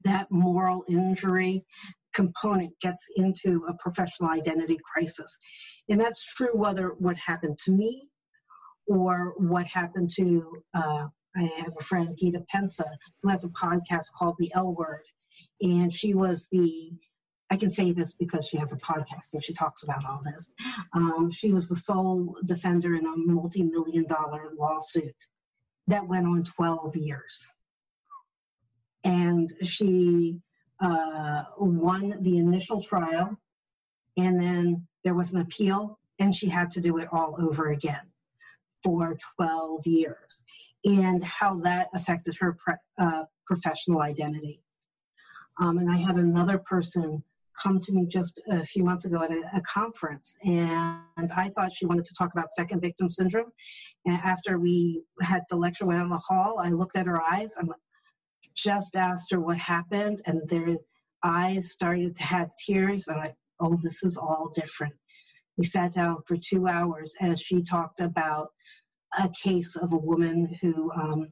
that moral injury component gets into a professional identity crisis. And that's true whether what happened to me or what happened to, uh, I have a friend, Gita Pensa, who has a podcast called The L Word. And she was the, I can say this because she has a podcast and she talks about all this. Um, she was the sole defender in a multi million dollar lawsuit that went on 12 years and she uh, won the initial trial, and then there was an appeal, and she had to do it all over again for 12 years, and how that affected her pre- uh, professional identity. Um, and I had another person come to me just a few months ago at a, a, conference, and I thought she wanted to talk about second victim syndrome. And after we had the lecture went in the hall, I looked at her eyes. I'm like, just asked her what happened, and their eyes started to have tears. I'm like, oh, this is all different. We sat down for two hours as she talked about a case of a woman who um,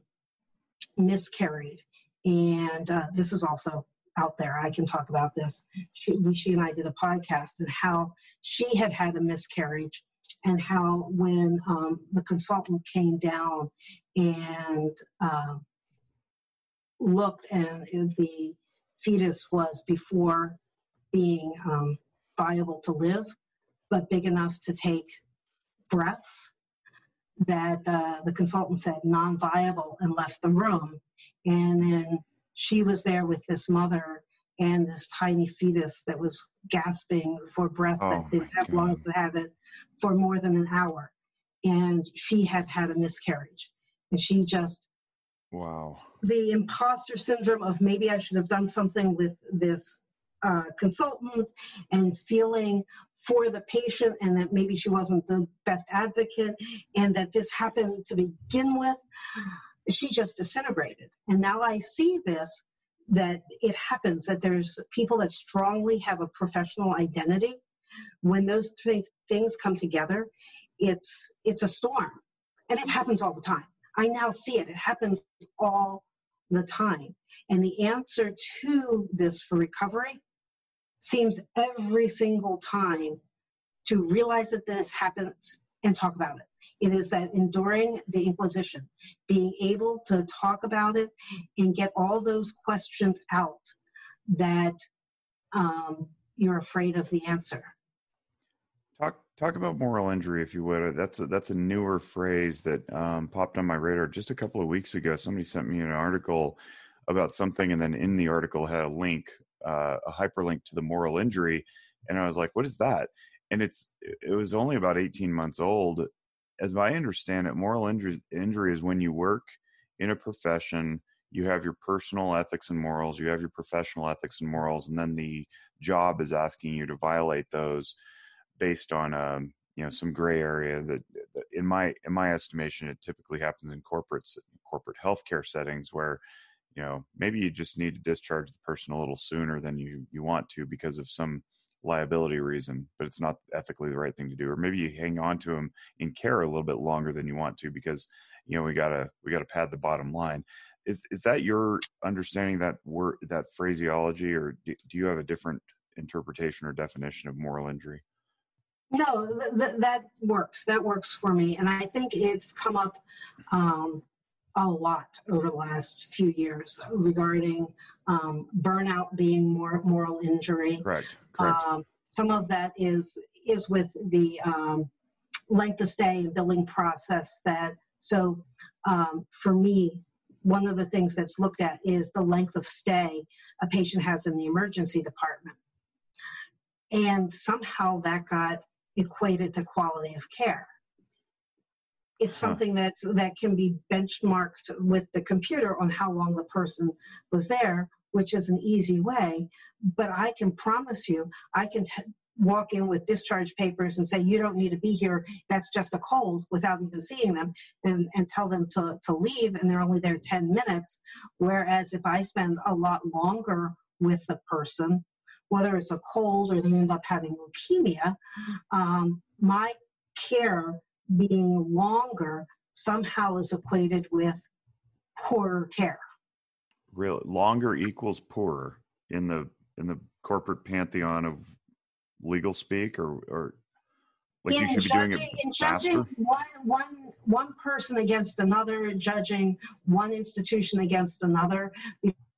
miscarried. And uh, this is also out there. I can talk about this. She, she and I did a podcast and how she had had a miscarriage and how when um, the consultant came down and uh, looked and the fetus was before being um, viable to live, but big enough to take breaths, that uh, the consultant said non viable and left the room. And then she was there with this mother and this tiny fetus that was gasping for breath oh that didn't have lungs to have it for more than an hour. And she had had a miscarriage. And she just Wow. The imposter syndrome of maybe I should have done something with this uh, consultant and feeling for the patient and that maybe she wasn't the best advocate and that this happened to begin with, she just disintegrated. And now I see this that it happens that there's people that strongly have a professional identity. When those three things come together, it's it's a storm. And it happens all the time. I now see it. It happens all the time. And the answer to this for recovery seems every single time to realize that this happens and talk about it. It is that enduring the Inquisition, being able to talk about it and get all those questions out that um, you're afraid of the answer. Talk about moral injury, if you would. That's a, that's a newer phrase that um, popped on my radar just a couple of weeks ago. Somebody sent me an article about something, and then in the article had a link, uh, a hyperlink to the moral injury, and I was like, "What is that?" And it's it was only about eighteen months old. As I understand it, moral injury injury is when you work in a profession you have your personal ethics and morals you have your professional ethics and morals and then the job is asking you to violate those based on um, you know some gray area that, that, in my in my estimation it typically happens in corporates corporate healthcare settings where you know maybe you just need to discharge the person a little sooner than you you want to because of some liability reason but it's not ethically the right thing to do or maybe you hang on to them in care a little bit longer than you want to because you know we gotta we gotta pad the bottom line. Is is that your understanding that word that phraseology or do, do you have a different interpretation or definition of moral injury no, th- th- that works. That works for me. And I think it's come up um, a lot over the last few years regarding um, burnout being more moral injury. Correct. Correct. Um, some of that is is with the um, length of stay and billing process. That so um, for me, one of the things that's looked at is the length of stay a patient has in the emergency department. And somehow that got equated to quality of care. It's something that, that can be benchmarked with the computer on how long the person was there, which is an easy way. But I can promise you, I can t- walk in with discharge papers and say, you don't need to be here, that's just a cold, without even seeing them, and, and tell them to, to leave, and they're only there 10 minutes. Whereas if I spend a lot longer with the person, whether it's a cold or they end up having leukemia, um, my care being longer somehow is equated with poorer care. Really, longer equals poorer in the in the corporate pantheon of legal speak, or or like you should be judging, doing it faster. Judging one one one person against another, judging one institution against another.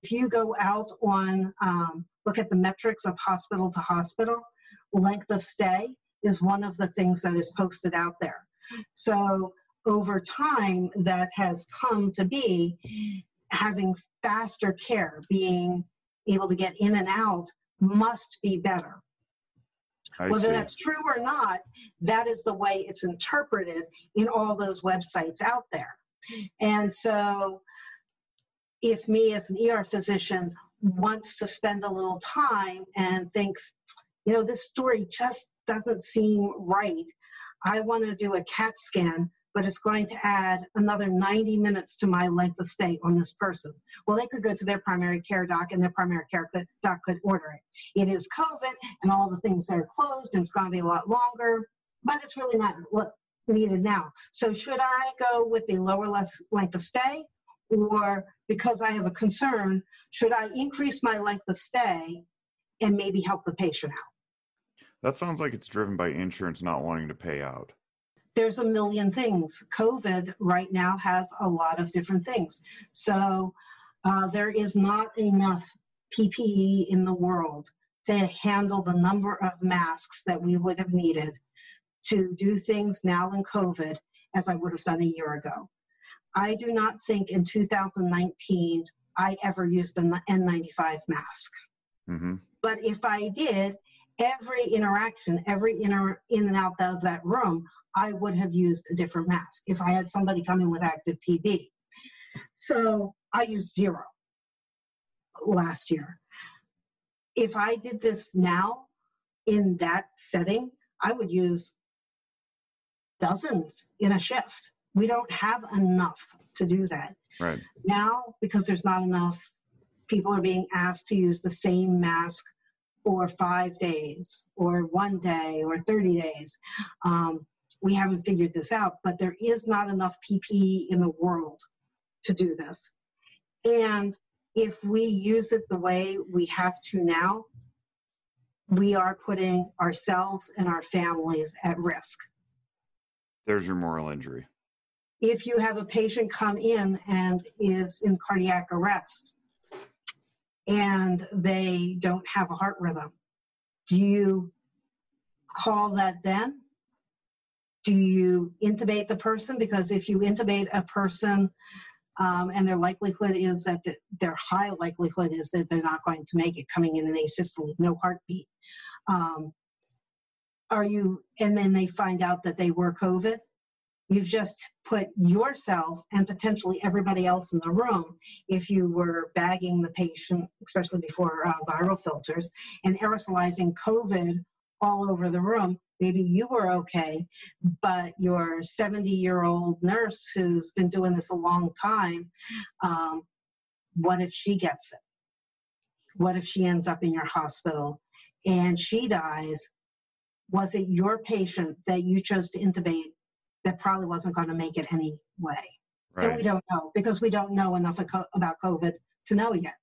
If you go out on um, look at the metrics of hospital to hospital, length of stay is one of the things that is posted out there. So over time, that has come to be having faster care, being able to get in and out must be better. I Whether see. that's true or not, that is the way it's interpreted in all those websites out there. And so, if me as an ER physician wants to spend a little time and thinks, you know, this story just doesn't seem right. I want to do a CAT scan, but it's going to add another 90 minutes to my length of stay on this person. Well, they could go to their primary care doc and their primary care doc could order it. It is COVID and all the things that are closed and it's going to be a lot longer, but it's really not needed now. So should I go with the lower length of stay or because I have a concern, should I increase my length of stay and maybe help the patient out? That sounds like it's driven by insurance not wanting to pay out. There's a million things. COVID right now has a lot of different things. So uh, there is not enough PPE in the world to handle the number of masks that we would have needed to do things now in COVID as I would have done a year ago. I do not think in 2019 I ever used an N95 mask. Mm-hmm. But if I did, every interaction, every inter- in and out of that room, I would have used a different mask if I had somebody coming with active TB. So I used zero last year. If I did this now, in that setting, I would use dozens in a shift. We don't have enough to do that. Right. Now, because there's not enough, people are being asked to use the same mask for five days or one day or 30 days. Um, we haven't figured this out, but there is not enough PPE in the world to do this. And if we use it the way we have to now, we are putting ourselves and our families at risk. There's your moral injury. If you have a patient come in and is in cardiac arrest and they don't have a heart rhythm, do you call that then? Do you intubate the person? Because if you intubate a person um, and their likelihood is that the, their high likelihood is that they're not going to make it coming in an asystole, no heartbeat. Um, are you, and then they find out that they were COVID. You've just put yourself and potentially everybody else in the room, if you were bagging the patient, especially before uh, viral filters, and aerosolizing COVID all over the room, maybe you were okay, but your 70 year old nurse who's been doing this a long time, um, what if she gets it? What if she ends up in your hospital and she dies? Was it your patient that you chose to intubate that probably wasn't going to make it anyway? Right. And we don't know because we don't know enough about COVID to know yet.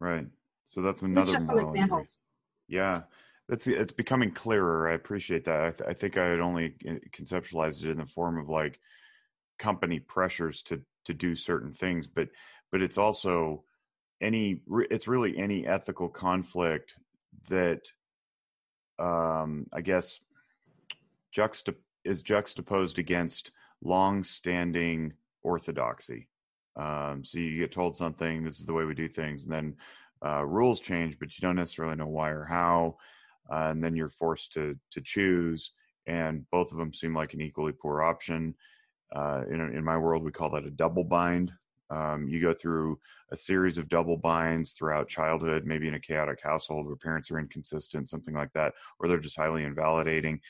Right. So that's another injury. Yeah it's it's becoming clearer. I appreciate that. I, th- I think I had only uh, conceptualized it in the form of like company pressures to to do certain things, but but it's also any it's really any ethical conflict that um, I guess juxtap- is juxtaposed against long-standing orthodoxy. Um, so you get told something, this is the way we do things, and then uh, rules change, but you don't necessarily know why or how uh, and then you're forced to to choose and both of them seem like an equally poor option. Uh, in, in my world we call that a double bind. Um, you go through a series of double binds throughout childhood maybe in a chaotic household where parents are inconsistent something like that or they're just highly invalidating.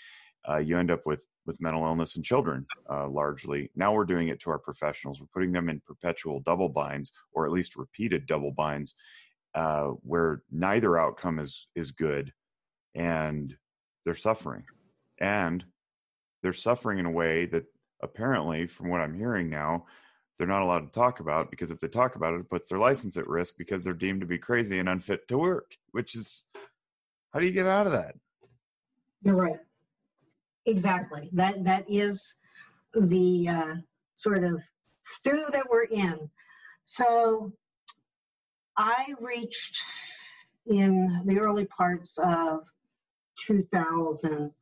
Uh, you end up with with mental illness in children uh, largely now we're doing it to our professionals we're putting them in perpetual double binds or at least repeated double binds uh, where neither outcome is is good and they're suffering. And they're suffering in a way that apparently, from what I'm hearing now, they're not allowed to talk about because if they talk about it, it puts their license at risk because they're deemed to be crazy and unfit to work, which is how do you get out of that? You're right. Exactly. That that is the uh, sort of stew that we're in. So I reached in the early parts of 2000,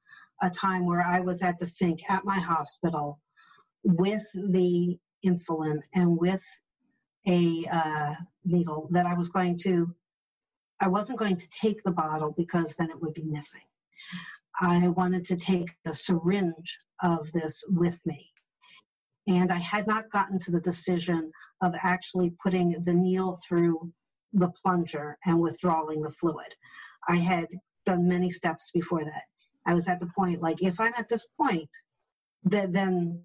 a time where I was at the sink at my hospital with the insulin and with a uh, needle that I was going to, I wasn't going to take the bottle because then it would be missing. I wanted to take a syringe of this with me. And I had not gotten to the decision of actually putting the needle through the plunger and withdrawing the fluid. I had done many steps before that. I was at the point like if I'm at this point, then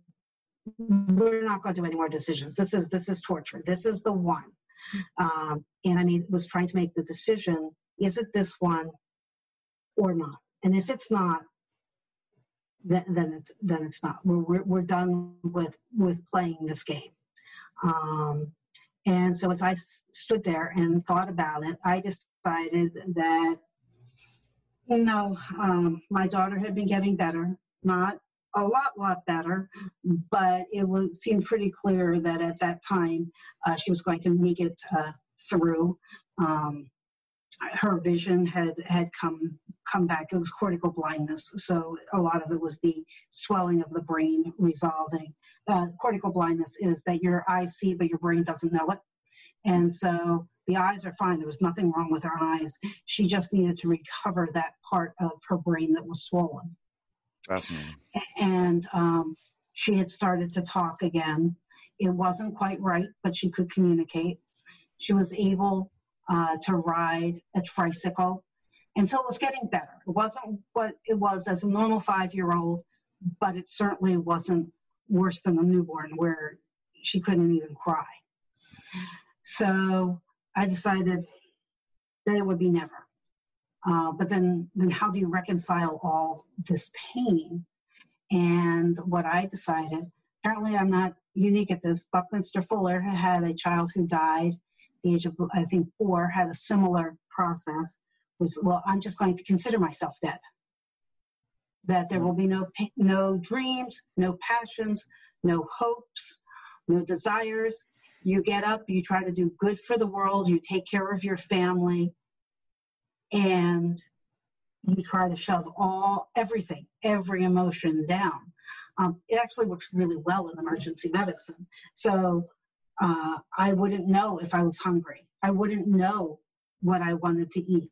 we're not going to do any more decisions. This is this is torture. This is the one. Um, and I mean, was trying to make the decision: is it this one or not? And if it's not, then, then it's then it's not. We're, we're we're done with with playing this game. Um, and so as I stood there and thought about it, I decided that you know, um, my daughter had been getting better, not a lot, lot better, but it was seemed pretty clear that at that time uh, she was going to make it uh, through. Um, her vision had had come come back. It was cortical blindness, so a lot of it was the swelling of the brain resolving. Uh, cortical blindness is that your eyes see, but your brain doesn't know it, and so the eyes are fine. There was nothing wrong with her eyes. She just needed to recover that part of her brain that was swollen. Fascinating. And um, she had started to talk again. It wasn't quite right, but she could communicate. She was able uh, to ride a tricycle. And so it was getting better. It wasn't what it was as a normal five year old, but it certainly wasn't worse than a newborn where she couldn't even cry. So I decided that it would be never. Uh, but then, then how do you reconcile all this pain? And what I decided, apparently I'm not unique at this. Buckminster Fuller had a child who died the age of, I think, four, had a similar process. Was well, I'm just going to consider myself dead. That there will be no no dreams, no passions, no hopes, no desires. You get up, you try to do good for the world, you take care of your family, and you try to shove all everything, every emotion down. Um, it actually works really well in emergency medicine. So uh, I wouldn't know if I was hungry. I wouldn't know what I wanted to eat.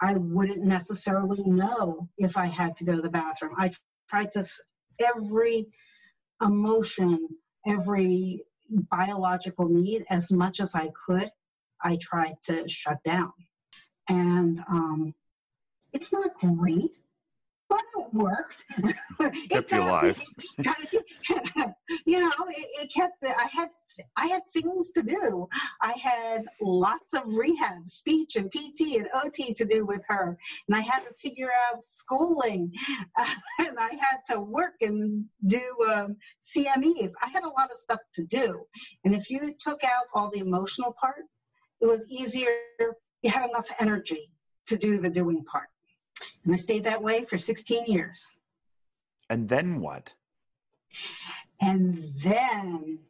I wouldn't necessarily know if I had to go to the bathroom. I tried to every emotion, every biological need as much as I could. I tried to shut down, and um, it's not great it worked. it Kept you alive. you know, it, it kept. I had I had things to do. I had lots of rehab, speech, and PT and OT to do with her, and I had to figure out schooling, and I had to work and do um, CMEs. I had a lot of stuff to do, and if you took out all the emotional part, it was easier. You had enough energy to do the doing part. And I stayed that way for 16 years. And then what? And then.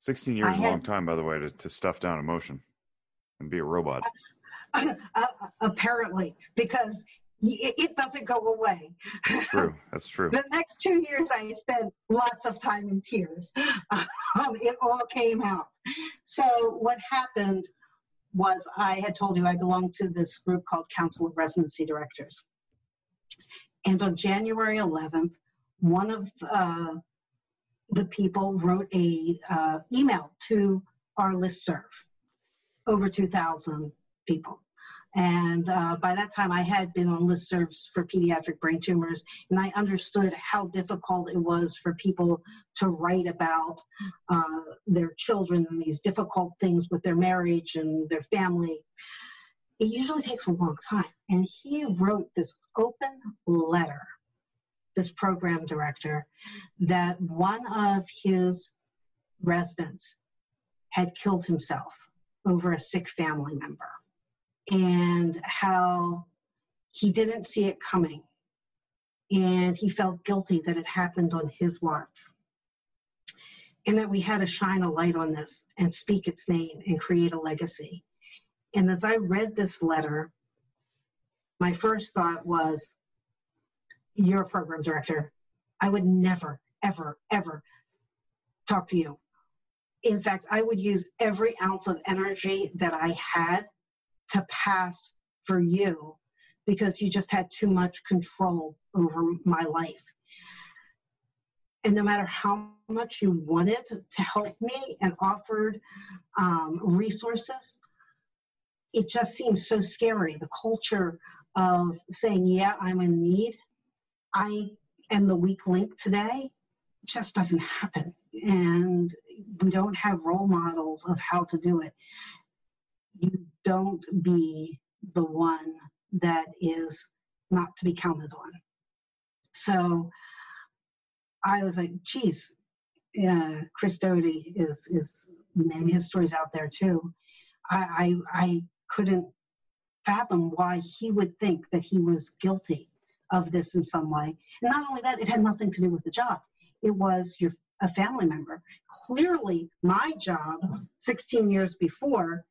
16 years is a long time, by the way, to, to stuff down emotion and be a robot. Uh, uh, apparently, because it doesn't go away. That's true. That's true. the next two years, I spent lots of time in tears. Um, it all came out. So, what happened was I had told you I belonged to this group called Council of Residency Directors. And on January 11th, one of uh, the people wrote a uh, email to our list serve, over 2,000 people. And uh, by that time, I had been on listservs for pediatric brain tumors, and I understood how difficult it was for people to write about uh, their children and these difficult things with their marriage and their family. It usually takes a long time. And he wrote this open letter, this program director, that one of his residents had killed himself over a sick family member and how he didn't see it coming. And he felt guilty that it happened on his watch. And that we had to shine a light on this and speak its name and create a legacy. And as i read this letter my first thought was you're a program director. I would never ever ever talk to you. In fact i would use every ounce of energy that i had to pass for you because you just had too much control over my life. And no matter how much you wanted to help me and offered um, resources, it just seems so scary. The culture of saying, Yeah, I'm in need, I am the weak link today, just doesn't happen. And we don't have role models of how to do it. You don't be the one that is not to be counted on. So I was like, geez, Chris Doty is is and his stories out there too. I, I I couldn't fathom why he would think that he was guilty of this in some way. And not only that, it had nothing to do with the job. It was your a family member. Clearly, my job 16 years before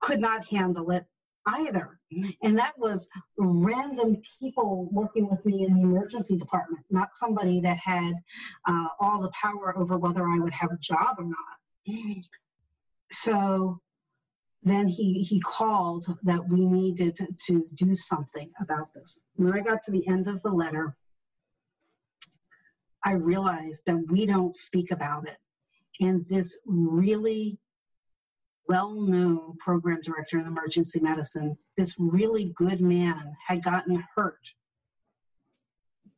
could not handle it either. And that was random people working with me in the emergency department, not somebody that had uh, all the power over whether I would have a job or not. So then he, he called that we needed to, to do something about this. When I got to the end of the letter, I realized that we don't speak about it. And this really well known program director in emergency medicine, this really good man had gotten hurt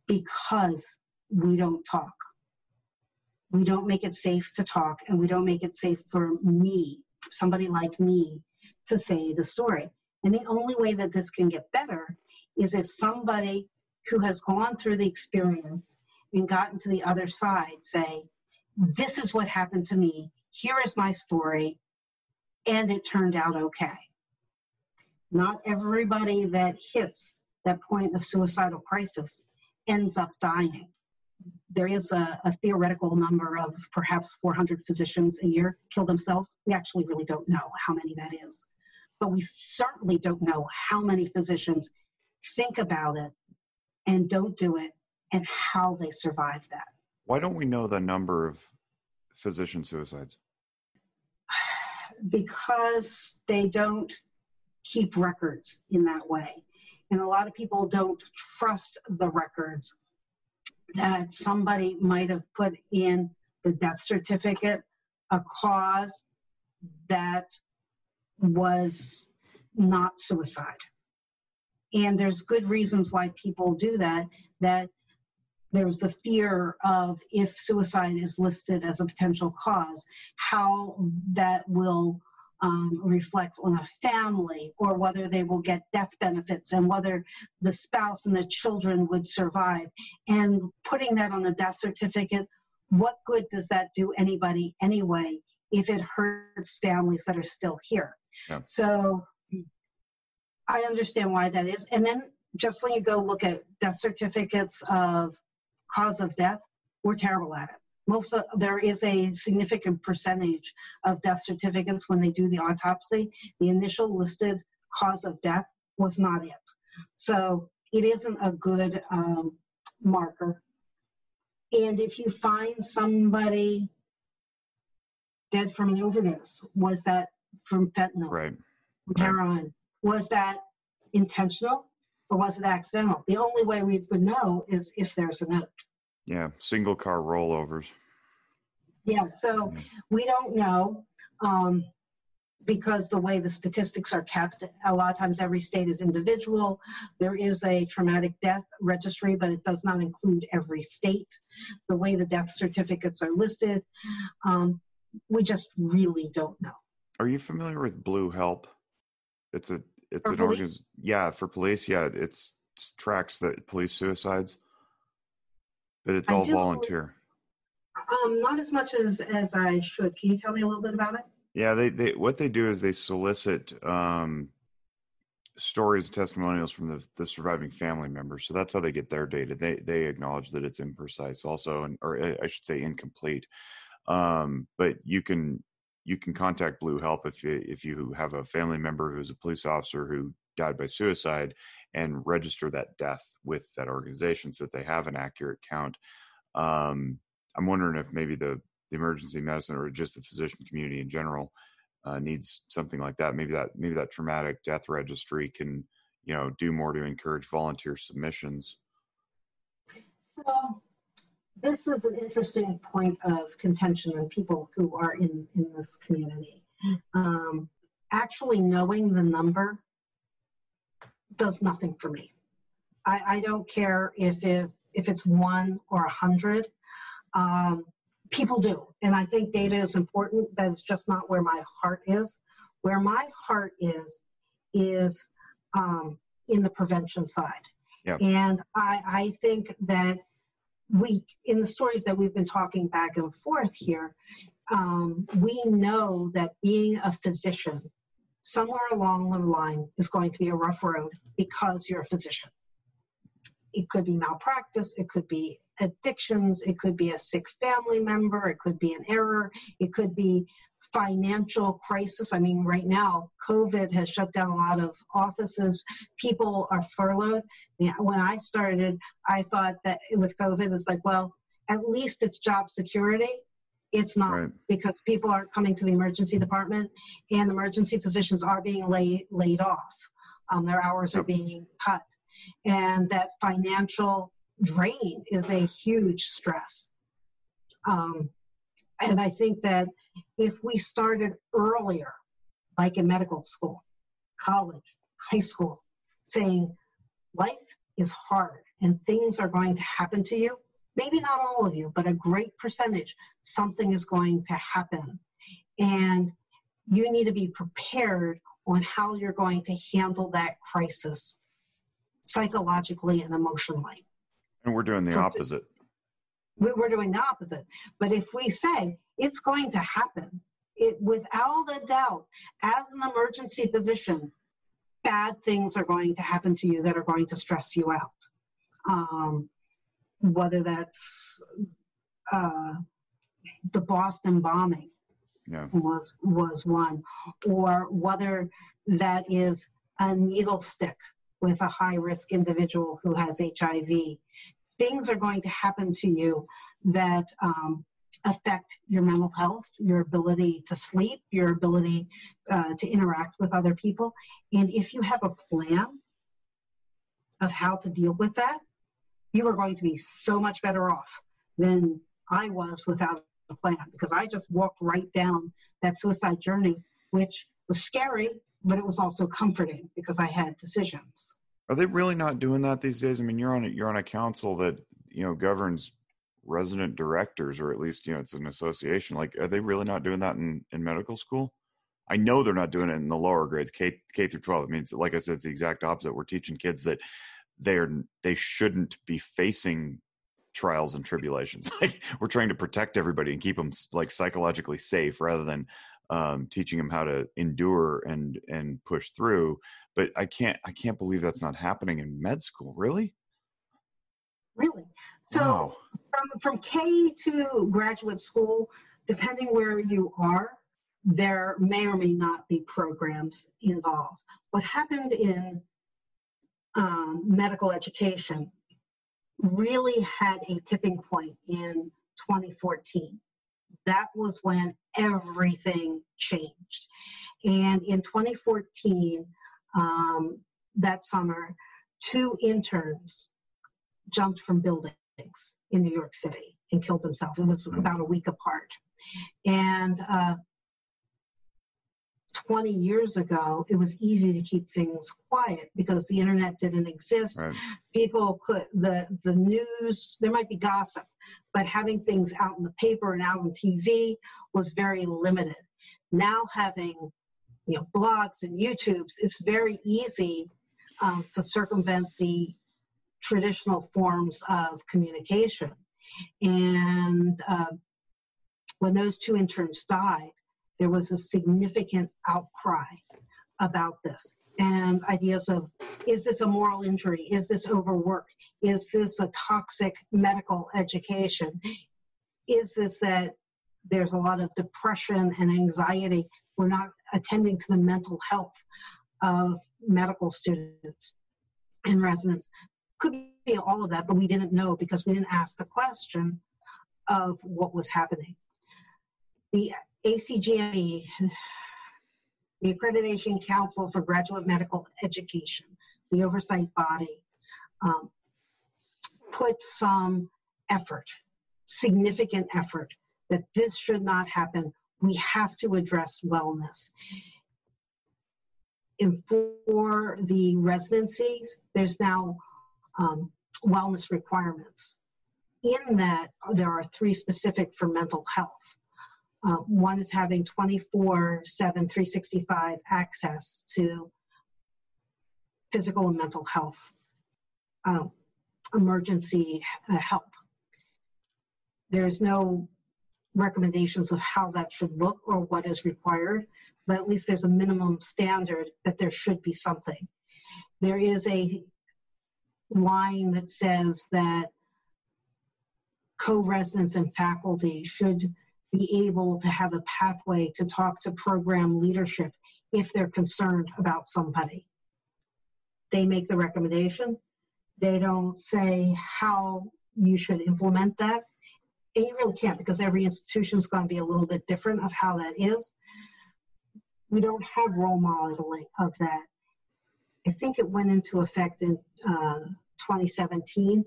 because we don't talk. We don't make it safe to talk, and we don't make it safe for me, somebody like me, to say the story. And the only way that this can get better is if somebody who has gone through the experience and gotten to the other side say, This is what happened to me. Here is my story. And it turned out okay. Not everybody that hits that point of suicidal crisis ends up dying. There is a, a, theoretical number of perhaps 400 physicians a year kill themselves. We actually really don't know how many that is. But we certainly don't know how many physicians think about it and don't do it and how they survive that. Why don't we know the number of physician suicides? Because they don't keep records in that way. And a lot of people don't trust the records that somebody might have put in the death certificate a cause that was not suicide. And there's good reasons why people do that, that there's the fear of if suicide is listed as a potential cause, how that will um, reflect on a family or whether they will get death benefits and whether the spouse and the children would survive. And putting that on the death certificate, what good does that do anybody anyway if it hurts families that are still here? Yeah. So I understand why that is. And then just when you go look at death certificates of cause of death, we're terrible at it. Most of, there is a significant percentage of death certificates when they do the autopsy. The initial listed cause of death was not it. So it isn't a good um, marker. And if you find somebody dead from an overdose, was that from fentanyl? Right. From heroin? Was that intentional or was it accidental? The only way we would know is if there's a note. Yeah, single car rollovers. Yeah, so we don't know um, because the way the statistics are kept, a lot of times every state is individual. There is a traumatic death registry, but it does not include every state. The way the death certificates are listed, um, we just really don't know. Are you familiar with Blue Help? It's a it's for an organization. Yeah, for police. Yeah, it's, it's tracks that police suicides, but it's all volunteer. Um, not as much as as I should. Can you tell me a little bit about it? Yeah, they they what they do is they solicit um, stories, testimonials from the the surviving family members. So that's how they get their data. They they acknowledge that it's imprecise, also, and or I should say incomplete. Um, but you can you can contact Blue Help if you if you have a family member who's a police officer who died by suicide and register that death with that organization so that they have an accurate count. Um, I'm wondering if maybe the, the emergency medicine or just the physician community in general uh, needs something like that. Maybe that maybe that traumatic death registry can you know do more to encourage volunteer submissions. So this is an interesting point of contention in people who are in, in this community. Um, actually knowing the number does nothing for me. I, I don't care if, if, if it's one or a hundred. Um, people do. And I think data is important. That's just not where my heart is. Where my heart is, is um, in the prevention side. Yep. And I, I think that we in the stories that we've been talking back and forth here um, we know that being a physician somewhere along the line is going to be a rough road because you're a physician. It could be malpractice it could be addictions it could be a sick family member it could be an error it could be financial crisis. I mean, right now, COVID has shut down a lot of offices. People are furloughed. When I started, I thought that with COVID, it's like, well, at least it's job security. It's not right. because people aren't coming to the emergency department, and emergency physicians are being laid laid off. Um, their hours are being cut, and that financial drain is a huge stress. Um, and I think that if we started earlier like in medical school, college, high school, saying life is hard and things are going to happen to you. Maybe not all of you, but a great percentage, something is going to happen. And you need to be prepared on how you're going to handle that crisis psychologically and emotionally. And we're doing the opposite. We're doing the opposite. But if we say it's going to happen, it without a doubt, as an emergency physician, bad things are going to happen to you that are going to stress you out. Um, whether that's uh, the Boston bombing yeah. was was one, or whether that is a needle stick with a high risk individual who has HIV. Things are going to happen to you that um, affect your mental health, your ability to sleep, your ability uh, to interact with other people. And if you have a plan of how to deal with that, you are going to be so much better off than I was without a plan because I just walked right down that suicide journey, which was scary, but it was also comforting because I had decisions. Are they really not doing that these days? I mean, you're on a, you're on a council that you know governs resident directors, or at least you know it's an association. Like, are they really not doing that in in medical school? I know they're not doing it in the lower grades, K K through twelve. I mean, it's, like I said, it's the exact opposite. We're teaching kids that they're they shouldn't be facing trials and tribulations. Like we're trying to protect everybody and keep them like psychologically safe rather than um, teaching them how to endure and and push through. But I can't I can't believe that's not happening in med school. Really? Really? So wow. from from K to graduate school, depending where you are, there may or may not be programs involved. What happened in um, medical education really had a tipping point in 2014. That was when everything changed. And in 2014, um, that summer, two interns jumped from buildings in New York City and killed themselves. It was about a week apart. And uh, 20 years ago, it was easy to keep things quiet because the internet didn't exist. Right. People could, the, the news, there might be gossip, but having things out in the paper and out on TV was very limited. Now having, you know, blogs and YouTubes, it's very easy um, to circumvent the traditional forms of communication. And uh, when those two interns died, there was a significant outcry about this and ideas of is this a moral injury? Is this overwork? Is this a toxic medical education? Is this that there's a lot of depression and anxiety? We're not attending to the mental health of medical students and residents. Could be all of that, but we didn't know because we didn't ask the question of what was happening. The ACGME, the Accreditation Council for Graduate Medical Education, the oversight body, um, put some effort, significant effort, that this should not happen. We have to address wellness. And for the residencies, there's now um, wellness requirements. In that, there are three specific for mental health. Uh, one is having 24 7, 365 access to physical and mental health uh, emergency uh, help. There's no recommendations of how that should look or what is required, but at least there's a minimum standard that there should be something. There is a line that says that co-residents and faculty should be able to have a pathway to talk to program leadership if they're concerned about somebody. They make the recommendation. They don't say how you should implement that. And you really can't because every institution is going to be a little bit different of how that is. We don't have role modeling of that. I think it went into effect in uh, 2017,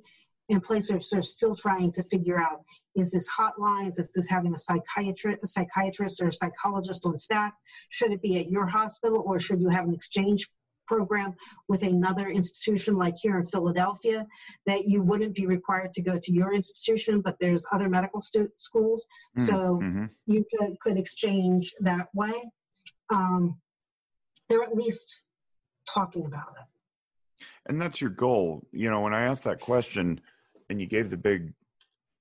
and places are still trying to figure out is this hotlines is this having a psychiatrist a psychiatrist or a psychologist on staff? Should it be at your hospital or should you have an exchange program with another institution like here in philadelphia that you wouldn't be required to go to your institution but there's other medical stu- schools? Mm, so mm-hmm. you could, could exchange that way. Um, they're at least talking about it and that's your goal you know when i asked that question and you gave the big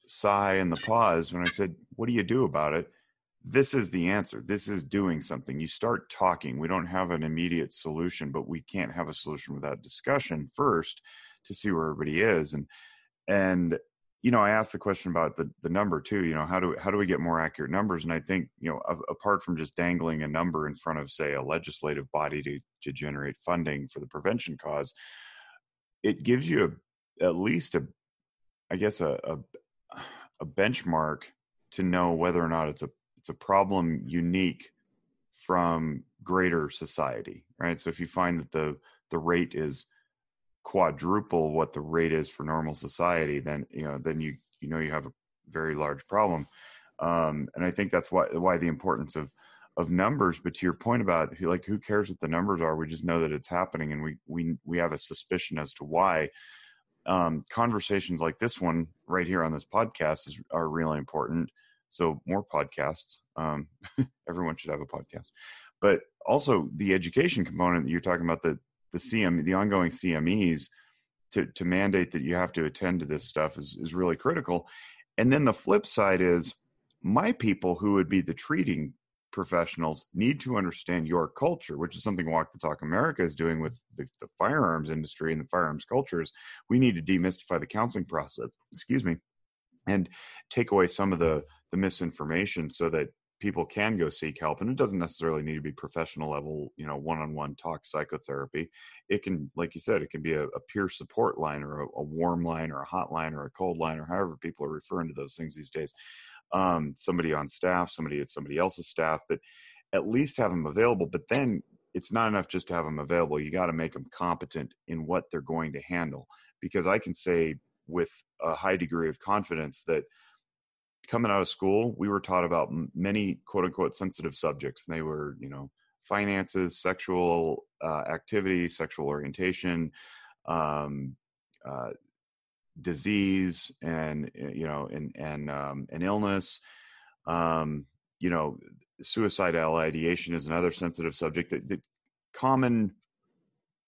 sigh and the pause when I said, What do you do about it? This is the answer. This is doing something. You start talking. We don't have an immediate solution, but we can't have a solution without discussion first to see where everybody is. And and you know, I asked the question about the the number too. You know, how do how do we get more accurate numbers? And I think you know, a, apart from just dangling a number in front of, say, a legislative body to to generate funding for the prevention cause, it gives you a, at least a I guess a, a, a benchmark to know whether or not it's a it's a problem unique from greater society, right? So if you find that the the rate is quadruple what the rate is for normal society, then you know then you you know you have a very large problem, um, and I think that's why why the importance of of numbers. But to your point about like who cares what the numbers are, we just know that it's happening, and we we we have a suspicion as to why um, conversations like this one right here on this podcast is, are really important. So more podcasts. Um, everyone should have a podcast, but also the education component that you're talking about the the CM the ongoing CMEs to to mandate that you have to attend to this stuff is is really critical. And then the flip side is my people who would be the treating professionals need to understand your culture, which is something Walk the Talk America is doing with the, the, firearms industry and the firearms cultures. We need to demystify the counseling process, excuse me, and take away some of the, the misinformation so that people can go seek help. And it doesn't necessarily need to be professional level, you know, one on one talk psychotherapy. It can, like you said, it can be a, a peer support line or a, a warm line or a hot line or a cold line or however people are referring to those things these days um, somebody on staff, somebody at somebody else's staff, but at least have them available. But then it's not enough just to have them available. You got to make them competent in what they're going to handle. Because I can say with a high degree of confidence that coming out of school, we were taught about many quote unquote sensitive subjects. And they were, you know, finances, sexual uh, activity, sexual orientation, um, uh, disease and eh, you know and and um, an illness um, you know suicidal ideation is another sensitive subject that, that common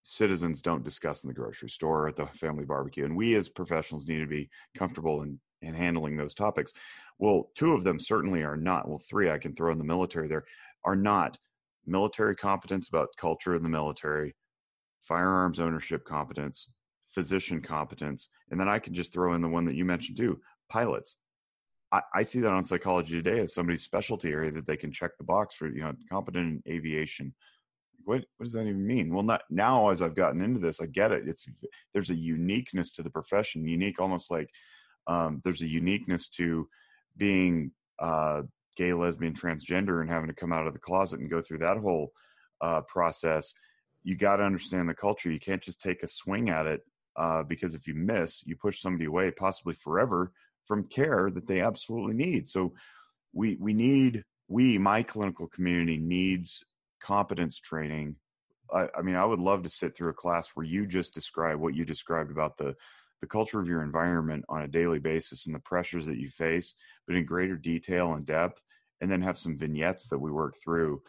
citizens don't discuss in the grocery store or at the family barbecue and we as professionals need to be comfortable in in handling those topics. Well two of them certainly are not well three i can throw in the military there are not military competence about culture in the military firearms ownership competence physician competence, and then I can just throw in the one that you mentioned too, pilots. I, I, see that on psychology today as somebody's specialty area that they can check the box for, you know, competent in aviation. What, what does that even mean? Well, not now as I've gotten into this, I get it. It's there's a uniqueness to the profession, unique, almost like um, there's a uniqueness to being uh, gay, lesbian, transgender, and having to come out of the closet and go through that whole uh, process. You got to understand the culture. You can't just take a swing at it uh, because if you miss, you push somebody away, possibly forever, from care that they absolutely need. So we we need we my clinical community needs competence training. I, I mean, I would love to sit through a class where you just describe what you described about the the culture of your environment on a daily basis and the pressures that you face, but in greater detail and depth, and then have some vignettes that we work through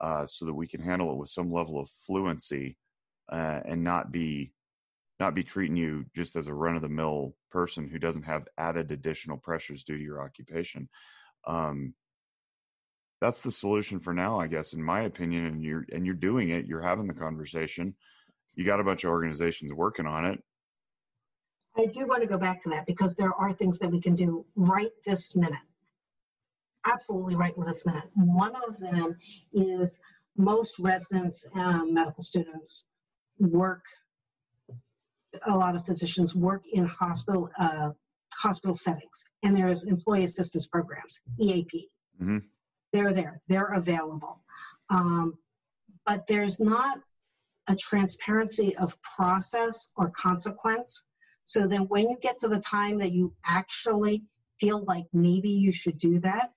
uh, so that we can handle it with some level of fluency uh, and not be not be treating you just as a run of the mill person who doesn't have added additional pressures due to your occupation. Um, that's the solution for now, I guess, in my opinion. And you're and you're doing it. You're having the conversation. You got a bunch of organizations working on it. I do want to go back to that because there are things that we can do right this minute. Absolutely right this minute. One of them is most residents, um, medical students work a lot of physicians work in hospital uh, hospital settings, and there's employee assistance programs, EAP. Mm-hmm. They're there. They're available, um, but there's not a transparency of process or consequence So then when you get to the time that you actually feel like maybe you should do that,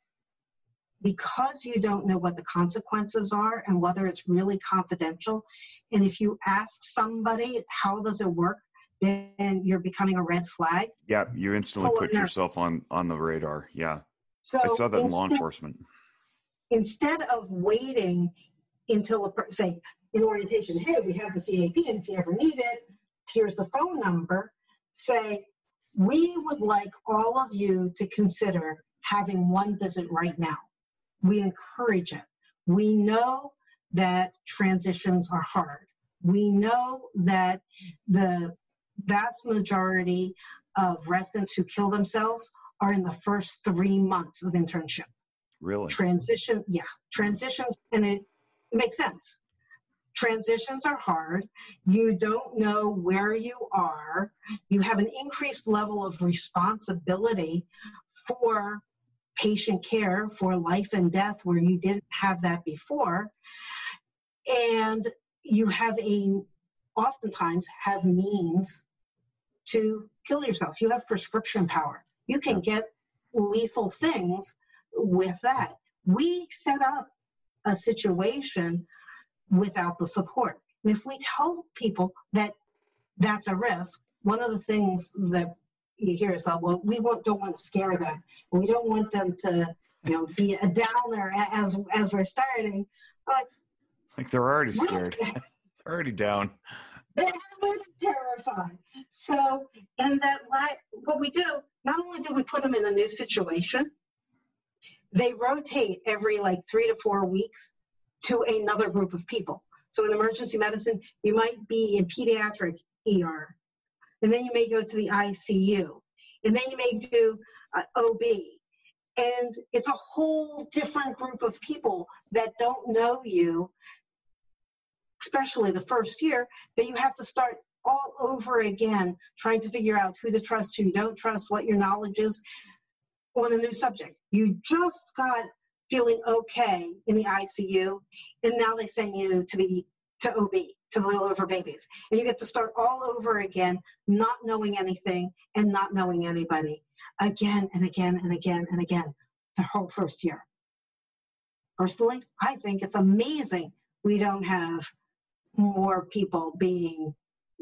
because you don't know what the consequences are and whether it's really confidential, and if you ask somebody, how does it work? Then you're becoming a red flag. Yeah, you instantly put yourself on on the radar. Yeah, so I saw that in law enforcement. Instead of waiting until a say in orientation, hey, we have the EAP, and if you ever need it, here's the phone number. Say, we would like all of you to consider having one visit right now. We encourage it. We know that transitions are hard. We know that the vast majority of residents who kill themselves are in the first three months of internship. Really? Transition, yeah, transitions, and it, it makes sense. Transitions are hard. You don't know where you are. You have an increased level of responsibility for patient care, for life and death, where you didn't have that before. And you have a, oftentimes, have means to kill yourself. You have prescription power. You can get lethal things with that. We set up a situation without the support. And if we tell people that that's a risk, one of the things that you hear is, oh, well, we don't want to scare them. We don't want them to, you know, be a downer as as we're starting. But like they're already scared. they're already down. They're terrified. So, in that what we do, not only do we put them in a new situation, they rotate every like three to four weeks to another group of people. So in emergency medicine, you might be in pediatric ER, and then you may go to the ICU, and then you may do uh, OB. And it's a whole different group of people that don't know you, especially the first year, that you have to start all over again, trying to figure out who to trust, who you don't trust, what your knowledge is on a new subject. You just got feeling okay in the ICU, and now they send you to the to OB to the over babies, and you get to start all over again, not knowing anything and not knowing anybody, again and again and again and again, the whole first year. Personally, I think it's amazing we don't have more people being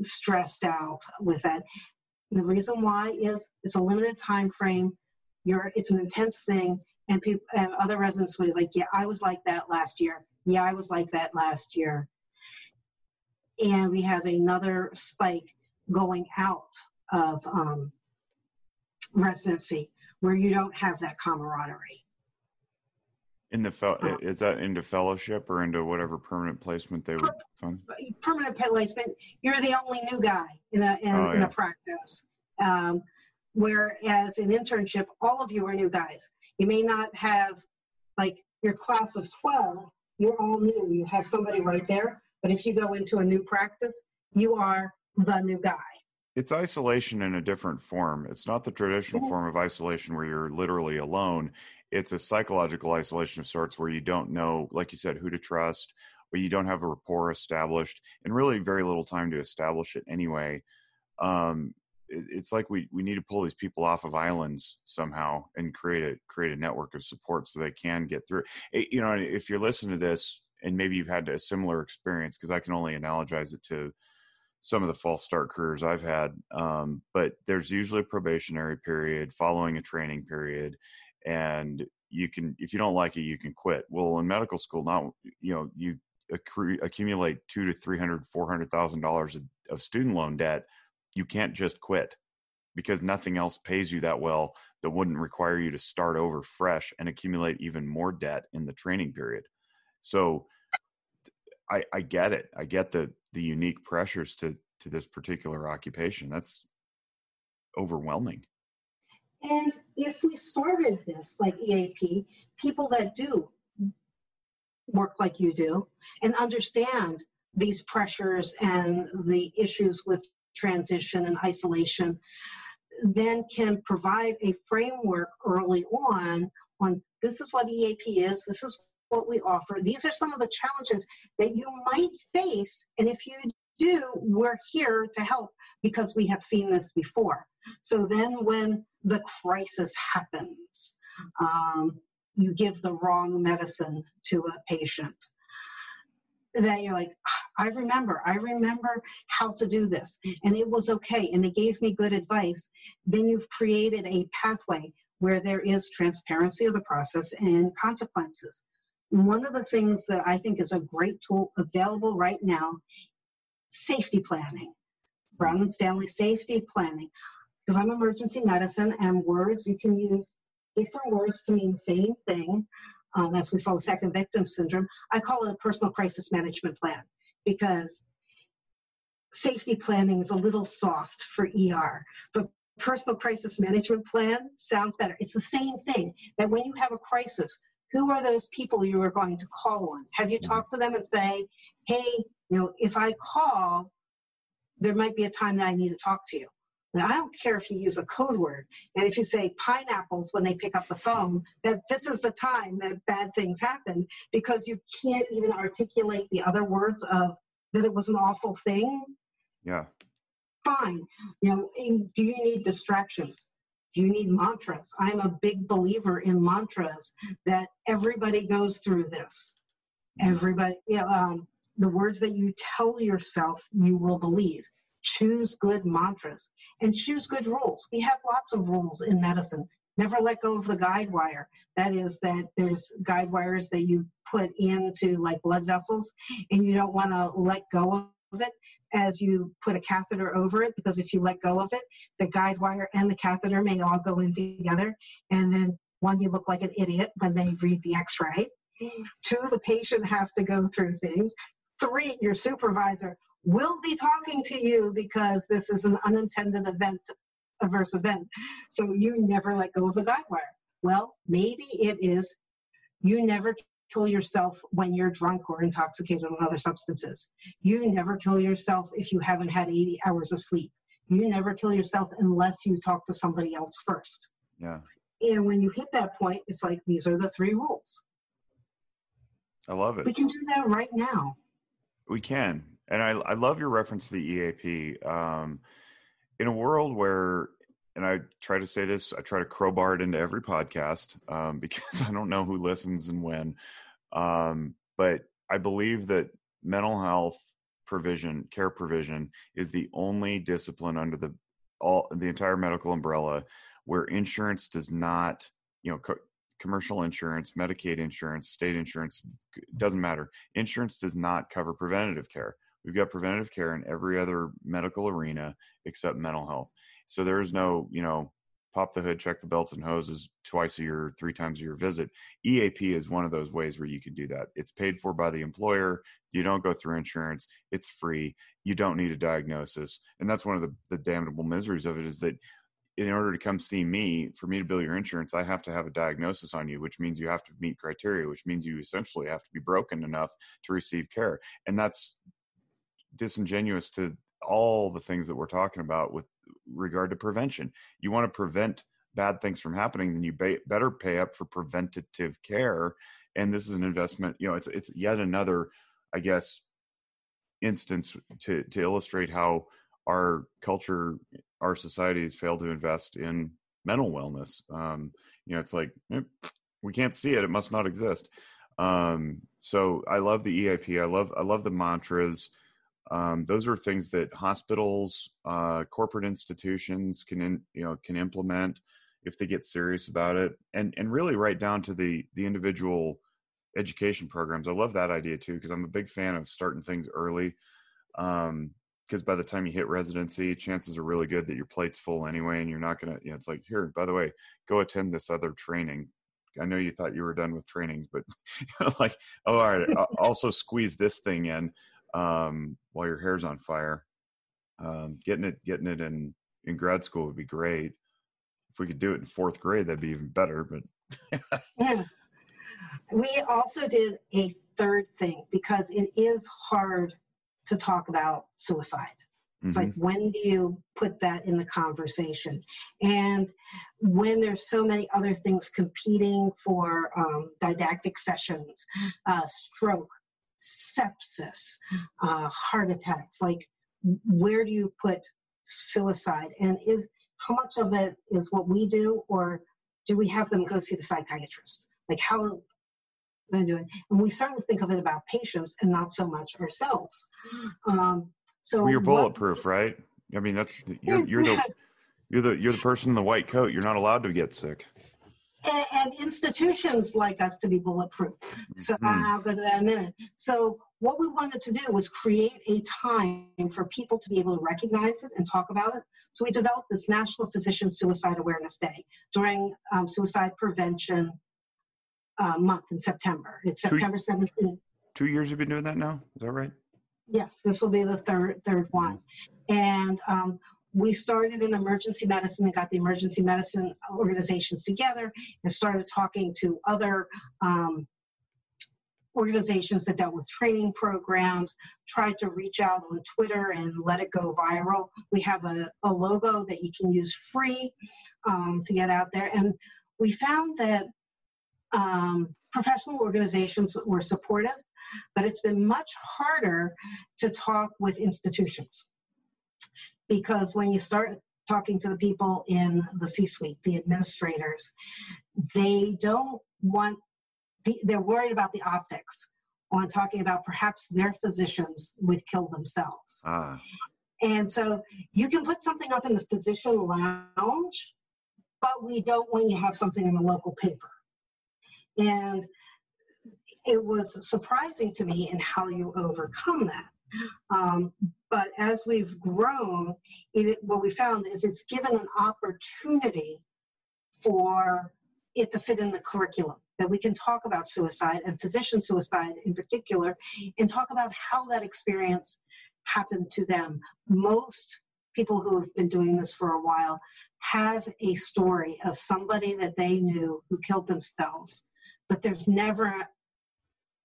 stressed out with that. The reason why is it's a limited time frame. You're it's an intense thing, and people and other residents will be like, "Yeah, I was like that last year. Yeah, I was like that last year." And we have another spike going out of um, residency where you don't have that camaraderie. In the fel- uh, is that into fellowship or into whatever permanent placement they would fund? Permanent placement. You're the only new guy in a in, oh, yeah. in a practice. Um, whereas in internship, all of you are new guys. You may not have like your class of 12, you're all new. You have somebody right there. But if you go into a new practice, you are the new guy. It's isolation in a different form. It's not the traditional form of isolation where you're literally alone. It's a psychological isolation of sorts where you don't know, like you said, who to trust, or you don't have a rapport established, and really very little time to establish it anyway. Um, it's like we we need to pull these people off of islands somehow and create a create a network of support so they can get through. It, you know, if you're listening to this and maybe you've had a similar experience, because I can only analogize it to some of the false start careers I've had. Um, but there's usually a probationary period following a training period, and you can if you don't like it, you can quit. Well, in medical school, now you know you accrue, accumulate two to three hundred, four hundred thousand dollars of student loan debt you can't just quit because nothing else pays you that well that wouldn't require you to start over fresh and accumulate even more debt in the training period. So I, I get it. I get the the unique pressures to to this particular occupation. That's overwhelming. And if we started this like EAP, people that do work like you do and understand these pressures and the issues with transition and isolation, then can provide a framework early on on this is what EAP is, this is what we offer, these are some of the challenges that you might face, and if you do, we're here to help because we have seen this before. So then when the crisis happens, um, you give the wrong medicine to a patient that you're like, I remember, I remember how to do this, and it was okay, and they gave me good advice. Then you've created a pathway where there is transparency of the process and consequences. One of the things that I think is a great tool available right now safety planning. Brown and Stanley safety planning. Because I'm emergency medicine and words, you can use different words to mean the same thing. Um, as we saw with second victim syndrome, I call it a personal crisis management plan because safety planning is a little soft for ER, but personal crisis management plan sounds better. It's the same thing that when you have a crisis, who are those people you are going to call on? Have you talked to them and say, hey, you know, if I call, there might be a time that I need to talk to you. Now, I don't care if you use a code word. And if you say pineapples when they pick up the phone, that this is the time that bad things happen because you can't even articulate the other words of that it was an awful thing. Yeah. Fine. You know, do you need distractions? Do you need mantras? I'm a big believer in mantras that everybody goes through this. Everybody, you know, um, the words that you tell yourself, you will believe choose good mantras and choose good rules. We have lots of rules in medicine. Never let go of the guide wire. That is, that there's guide wires that you put into like blood vessels, and you don't want to let go of it as you put a catheter over it because if you let go of it, the guide wire and the catheter may all go in together, and then one, you look like an idiot when they read the x ray. Two, the patient has to go through things. Three, your supervisor will be talking to you because this is an unintended event, adverse event. So you never let go of the guide wire. Well, maybe it is you never kill yourself when you're drunk or intoxicated on other substances. You never kill yourself if you haven't had 80 hours of sleep. You never kill yourself unless you talk to somebody else first. Yeah. And when you hit that point, it's like these are the three rules. I love it. We can do that right now. We can and I, I love your reference to the EAP. Um, in a world where, and I try to say this, I try to crowbar it into every podcast um, because I don't know who listens and when. Um, but I believe that mental health provision, care provision, is the only discipline under the all the entire medical umbrella where insurance does not, you know, co- commercial insurance, Medicaid insurance, state insurance doesn't matter. Insurance does not cover preventative care. We've got preventative care in every other medical arena except mental health. So there is no, you know, pop the hood, check the belts and hoses twice a year, three times a year visit. EAP is one of those ways where you can do that. It's paid for by the employer. You don't go through insurance. It's free. You don't need a diagnosis. And that's one of the, the damnable miseries of it is that in order to come see me, for me to bill your insurance, I have to have a diagnosis on you, which means you have to meet criteria, which means you essentially have to be broken enough to receive care. And that's disingenuous to all the things that we're talking about with regard to prevention. You want to prevent bad things from happening, then you be- better pay up for preventative care. And this is an investment. You know, it's it's yet another, I guess, instance to to illustrate how our culture, our society has failed to invest in mental wellness. Um, you know, it's like eh, we can't see it; it must not exist. Um, so I love the EAP. I love I love the mantras. Um, those are things that hospitals, uh, corporate institutions can, in, you know, can implement if they get serious about it, and and really right down to the the individual education programs. I love that idea too because I'm a big fan of starting things early. Um, because by the time you hit residency, chances are really good that your plate's full anyway, and you're not gonna. You know, it's like here. By the way, go attend this other training. I know you thought you were done with trainings, but like, oh, all right. also squeeze this thing in um, while your hair's on fire. Um, getting it, getting it in in grad school would be great. If we could do it in fourth grade, that'd be even better. But yeah, we also did a third thing because it is hard to talk about suicide. It's mm-hmm. like, when do you put that in the conversation? And when there's so many other things competing for um, didactic sessions, uh, stroke, sepsis, uh, heart attacks. Like, where do you put suicide and is how much of it is what we do or do we have them go see the psychiatrist like how they do it and we certainly think of it about patients and not so much ourselves um, so well, you're what- bulletproof, right? I mean, that's you're, you're the you're the you're the person in the white coat. You're not allowed to get sick. and, and institutions like us to be bulletproof. So Mhm. I'll go to that in a minute. So what we wanted to do was create a time for people to be able to recognize it and talk about it. So we developed this National Physician Suicide Awareness Day during um, Suicide Prevention uh, Month in September. It's Two- September 17th. Two years you've been doing that now. Is that right? Yes, this will be the third third one. And um, we started in emergency medicine and got the emergency medicine organizations together and started talking to other um, organizations that dealt with training programs, tried to reach out on Twitter and let it go viral. We have a, a logo that you can use free um, to get out there. And we found that um, professional organizations were supportive, but it's been much harder to talk with institutions. Because when you start talking to the people in the C suite, the administrators, they don't want, they're worried about the optics on talking about perhaps their physicians would kill themselves. Ah, And so you can put something up in the physician lounge, but we don't want you to have something in the local paper. And it was surprising to me in how you overcome that. Um, but as we've grown, it, what we found is it's given an opportunity for it to fit in the curriculum that we can talk about suicide and physician suicide in particular and talk about how that experience happened to them. Most people who have been doing this for a while have a story of somebody that they knew who killed themselves, but there's never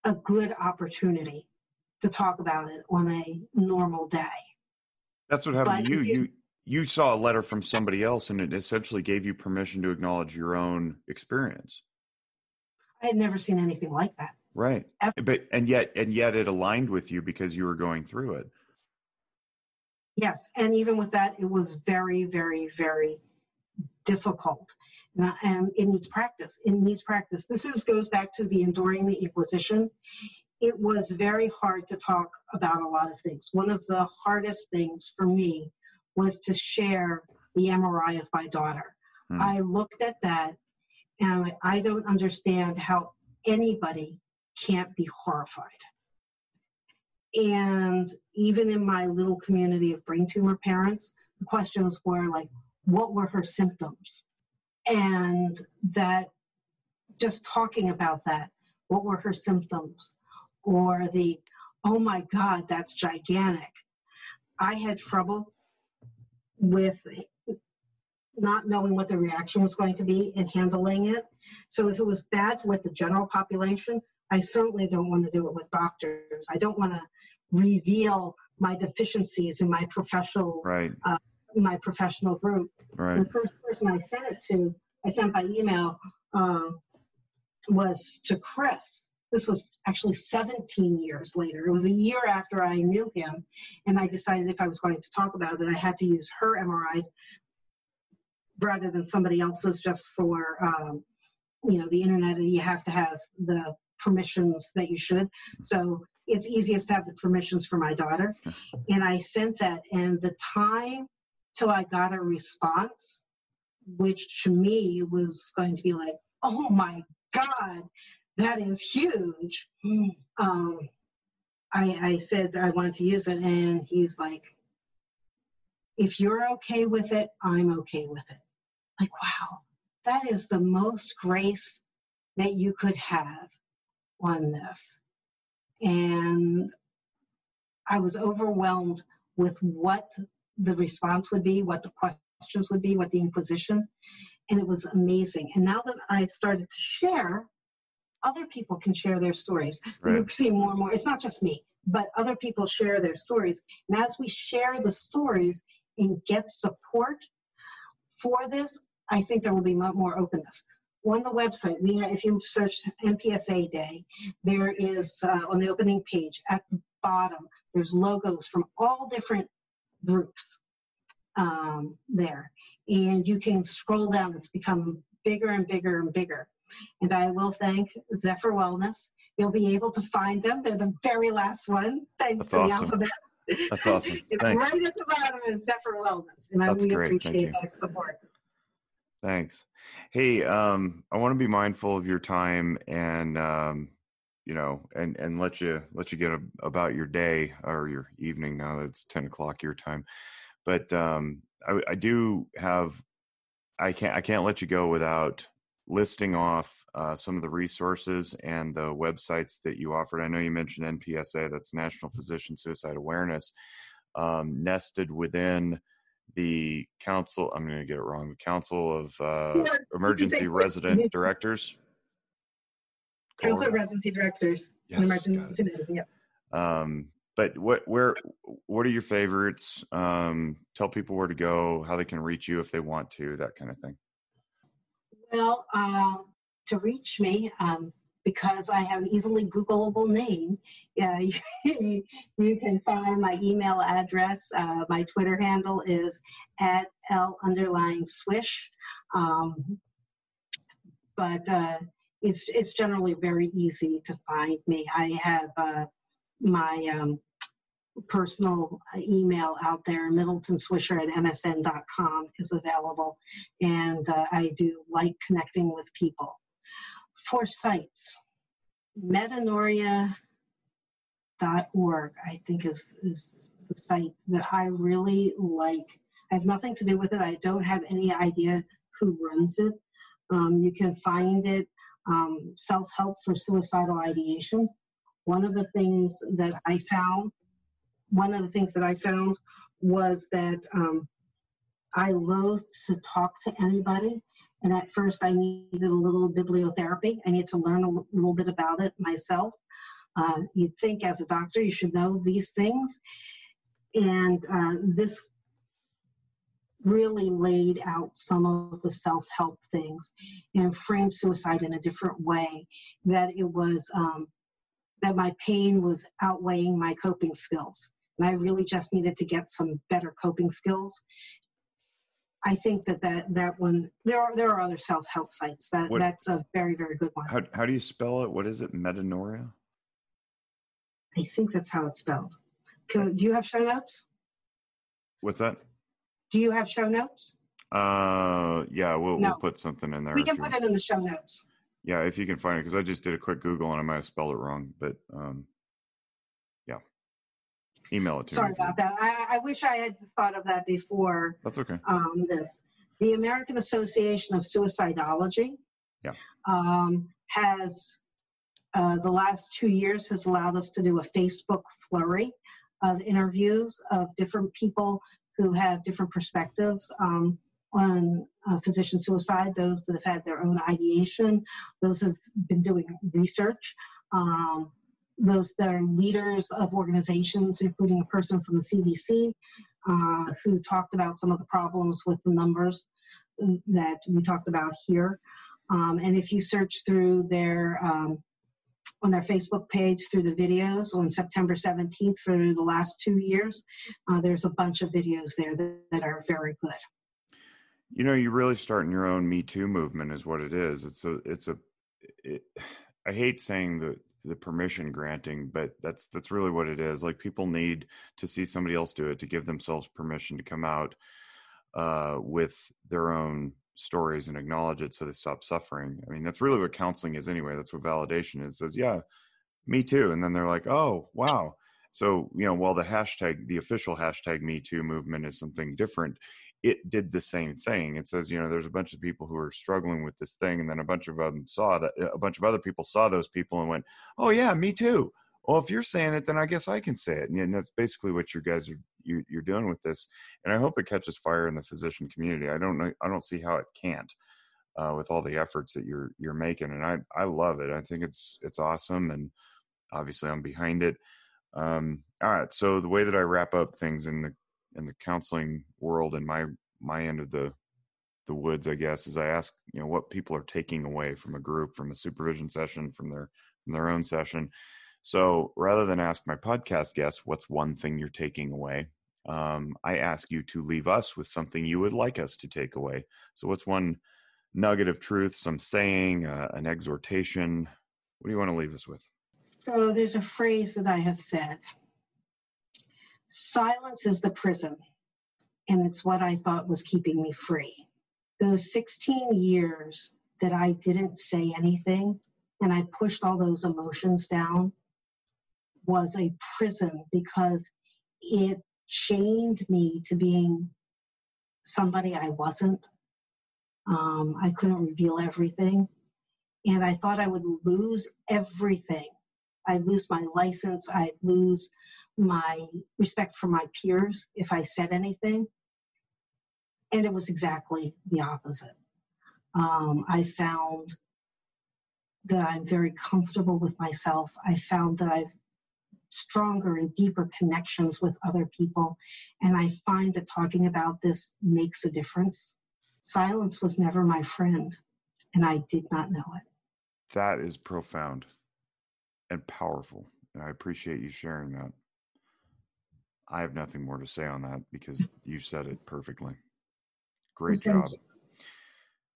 a good opportunity to talk about it on a normal day. that's what happened to But you. you- You you saw a letter from somebody else, and it essentially gave you permission to acknowledge your own experience. I had never seen anything like that. Right. Ever. But and yet and yet it aligned with you because you were going through it. Yes, and even with that, it was very, very, very difficult, and it needs practice. It needs practice. This is goes back to the enduring the Inquisition. It was very hard to talk about a lot of things. One of the hardest things for me was to share the MRI of my daughter. Hmm. I looked at that, and I don't understand how anybody can't be horrified. And even in my little community of brain tumor parents, the questions were like, what were her symptoms? And that just talking about that, what were her symptoms? Or the, oh my God, that's gigantic. I had trouble with not knowing what the reaction was going to be and handling it. So if it was bad with the general population, I certainly don't want to do it with doctors. I don't want to reveal my deficiencies in my professional Right. Uh, my professional group. Right. The first person I sent it to, I sent by email, uh, was to Chris. This was actually 17 years later. It was a year after I knew him, and I decided if I was going to talk about it, I had to use her MRIs rather than somebody else's just for, um, you know, the internet. And you have to have the permissions that you should. So it's easiest to have the permissions for my daughter. And I sent that, and the time till I got a response, which to me was going to be like, oh my God, that is huge. Um, I, I said I wanted to use it, and he's like, if you're okay with it, I'm okay with it. Like, wow, that is the most grace that you could have on this. And I was overwhelmed with what the response would be, what the questions would be, what the inquisition, and it was amazing. And now that I started to share, other people can share their stories. Right. You see more and more. It's not just me, but other people share their stories. And as we share the stories and get support for this, I think there will be much more openness. On the website, we have, if you search NPSA Day, there is uh, on the opening page at the bottom, there's logos from all different groups. um, there. And you can scroll down, it's become bigger and bigger and bigger. And I will thank Zephyr Wellness. You'll be able to find them. They're the very last one, thanks That's to awesome. the alphabet. That's awesome. it's Thanks. right at the bottom is Zephyr Wellness. And I That's really great. Appreciate you. that support. Thanks. Hey, um, I want to be mindful of your time and um, you know, and and let you let you get a, about your day or your evening now that it's ten o'clock your time. But um, I, I do have I can't I can't let you go without listing off uh, some of the resources and the websites that you offered. I know you mentioned NPSA, that's National Physician Suicide Awareness, um, nested within the council. I'm going to get it wrong. The Council of uh, Emergency Resident Directors. Council of Residency Directors Yes, Emergency Medicine. Yeah. Um, but what, where, what are your favorites? Um, tell people where to go, how they can reach you if they want to, that kind of thing. Well, uh, to reach me, um, because I have an easily Googleable name, yeah, you, you can find my email address. Uh, my Twitter handle is at L underlying swish. Um, but uh, it's it's generally very easy to find me. I have uh, my um, personal email out there, Middleton Swisher at msn.com is available, and uh, I do like connecting with people. For sites, metanoia.org, I think, is, is the site that I really like. I have nothing to do with it. I don't have any idea who runs it. Um, you can find it um, self help for suicidal ideation. One of the things that I found, one of the things that I found was that um, I loathed to talk to anybody. And at first, I needed a little bibliotherapy. I needed to learn a little bit about it myself. Uh, you'd think, as a doctor, you should know these things. And uh, this really laid out some of the self help things and framed suicide in a different way. That it was, um, that my pain was outweighing my coping skills. And I really just needed to get some better coping skills. I think that that, that one, there are, there are other self help sites. That, What- that's a very, very good one. How, how do you spell it? What is it? Metanoia? I think that's how it's spelled. Do you have show notes? What's that? Do you have show notes? Uh, yeah, we'll, No. we'll put something in there. We can put it in the show notes. Yeah, if you can find it, because I just did a quick Google and I might have spelled it wrong, but um, yeah, email it to Sorry me. about that. I, I wish I had thought of that before That's okay. um, this. The American Association of Suicidology Yeah. um, has, uh, the last two years, has allowed us to do a Facebook flurry of interviews of different people who have different perspectives um, on uh, physician suicide, those that have had their own ideation, those have been doing research. Um, those that are leaders of organizations, including a person from the CDC, uh, who talked about some of the problems with the numbers that we talked about here. Um, and if you search through their um, on their Facebook page through the videos on September 17th for the last two years, uh, there's a bunch of videos there that, that are very good. You know, you're really starting your own Me Too movement, is what it is. It's a, it's a, it, I hate saying the the permission granting, but that's that's really what it is. Like people need to see somebody else do it to give themselves permission to come out uh, with their own stories and acknowledge it, so they stop suffering. I mean, that's really what counseling is anyway. That's what validation is. It says, yeah, me too, and then they're like, oh, wow. So you know, while the hashtag, the official hashtag Me Too movement is something different, it did the same thing. It says, you know, there's a bunch of people who are struggling with this thing, and then a bunch of them saw that a bunch of other people saw those people and went, "Oh yeah, me too." Well, if you're saying it, then I guess I can say it, and that's basically what you guys are you, you're doing with this. And I hope it catches fire in the physician community. I don't know, I don't see how it can't uh, with all the efforts that you're you're making, and I I love it. I think it's it's awesome, and obviously I'm behind it. Um, all right, so the way that I wrap up things in the in the counseling world and my my end of the the woods i guess is i ask you know what people are taking away from a group from a supervision session from their from their own session so rather than ask my podcast guests what's one thing you're taking away um, I ask you to leave us with something you would like us to take away. So, what's one nugget of truth, some saying, uh, an exhortation? What do you want to leave us with? So, there's a phrase that I have said silence is the prison, and it's what I thought was keeping me free. Those 16 years that I didn't say anything and I pushed all those emotions down was a prison because it chained me to being somebody I wasn't. Um, I couldn't reveal everything. And I thought I would lose everything. I'd lose my license. I'd lose my respect for my peers if I said anything. And it was exactly the opposite. Um, I found that I'm very comfortable with myself. I found that I've stronger and deeper connections with other people. And I find that talking about this makes a difference. Silence was never my friend, and I did not know it. That is profound and powerful. And I appreciate you sharing that. I have nothing more to say on that because you said it perfectly. Great well, job. You.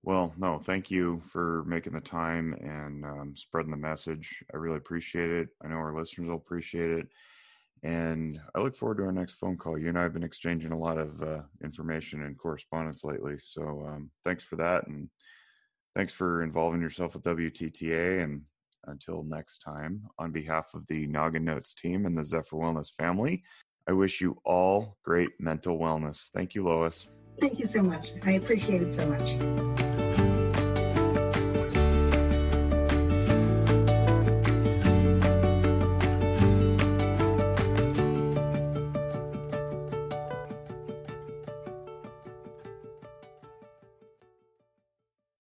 Well, no, thank you for making the time and um, spreading the message. I really appreciate it. I know our listeners will appreciate it. And I look forward to our next phone call. You and I have been exchanging a lot of uh, information and correspondence lately. So um, thanks for that. And thanks for involving yourself with WTTA. And until next time, on behalf of the Noggin Notes team and the Zephyr Wellness family, I wish you all great mental wellness. Thank you, Loice. Thank you so much. I appreciate it so much.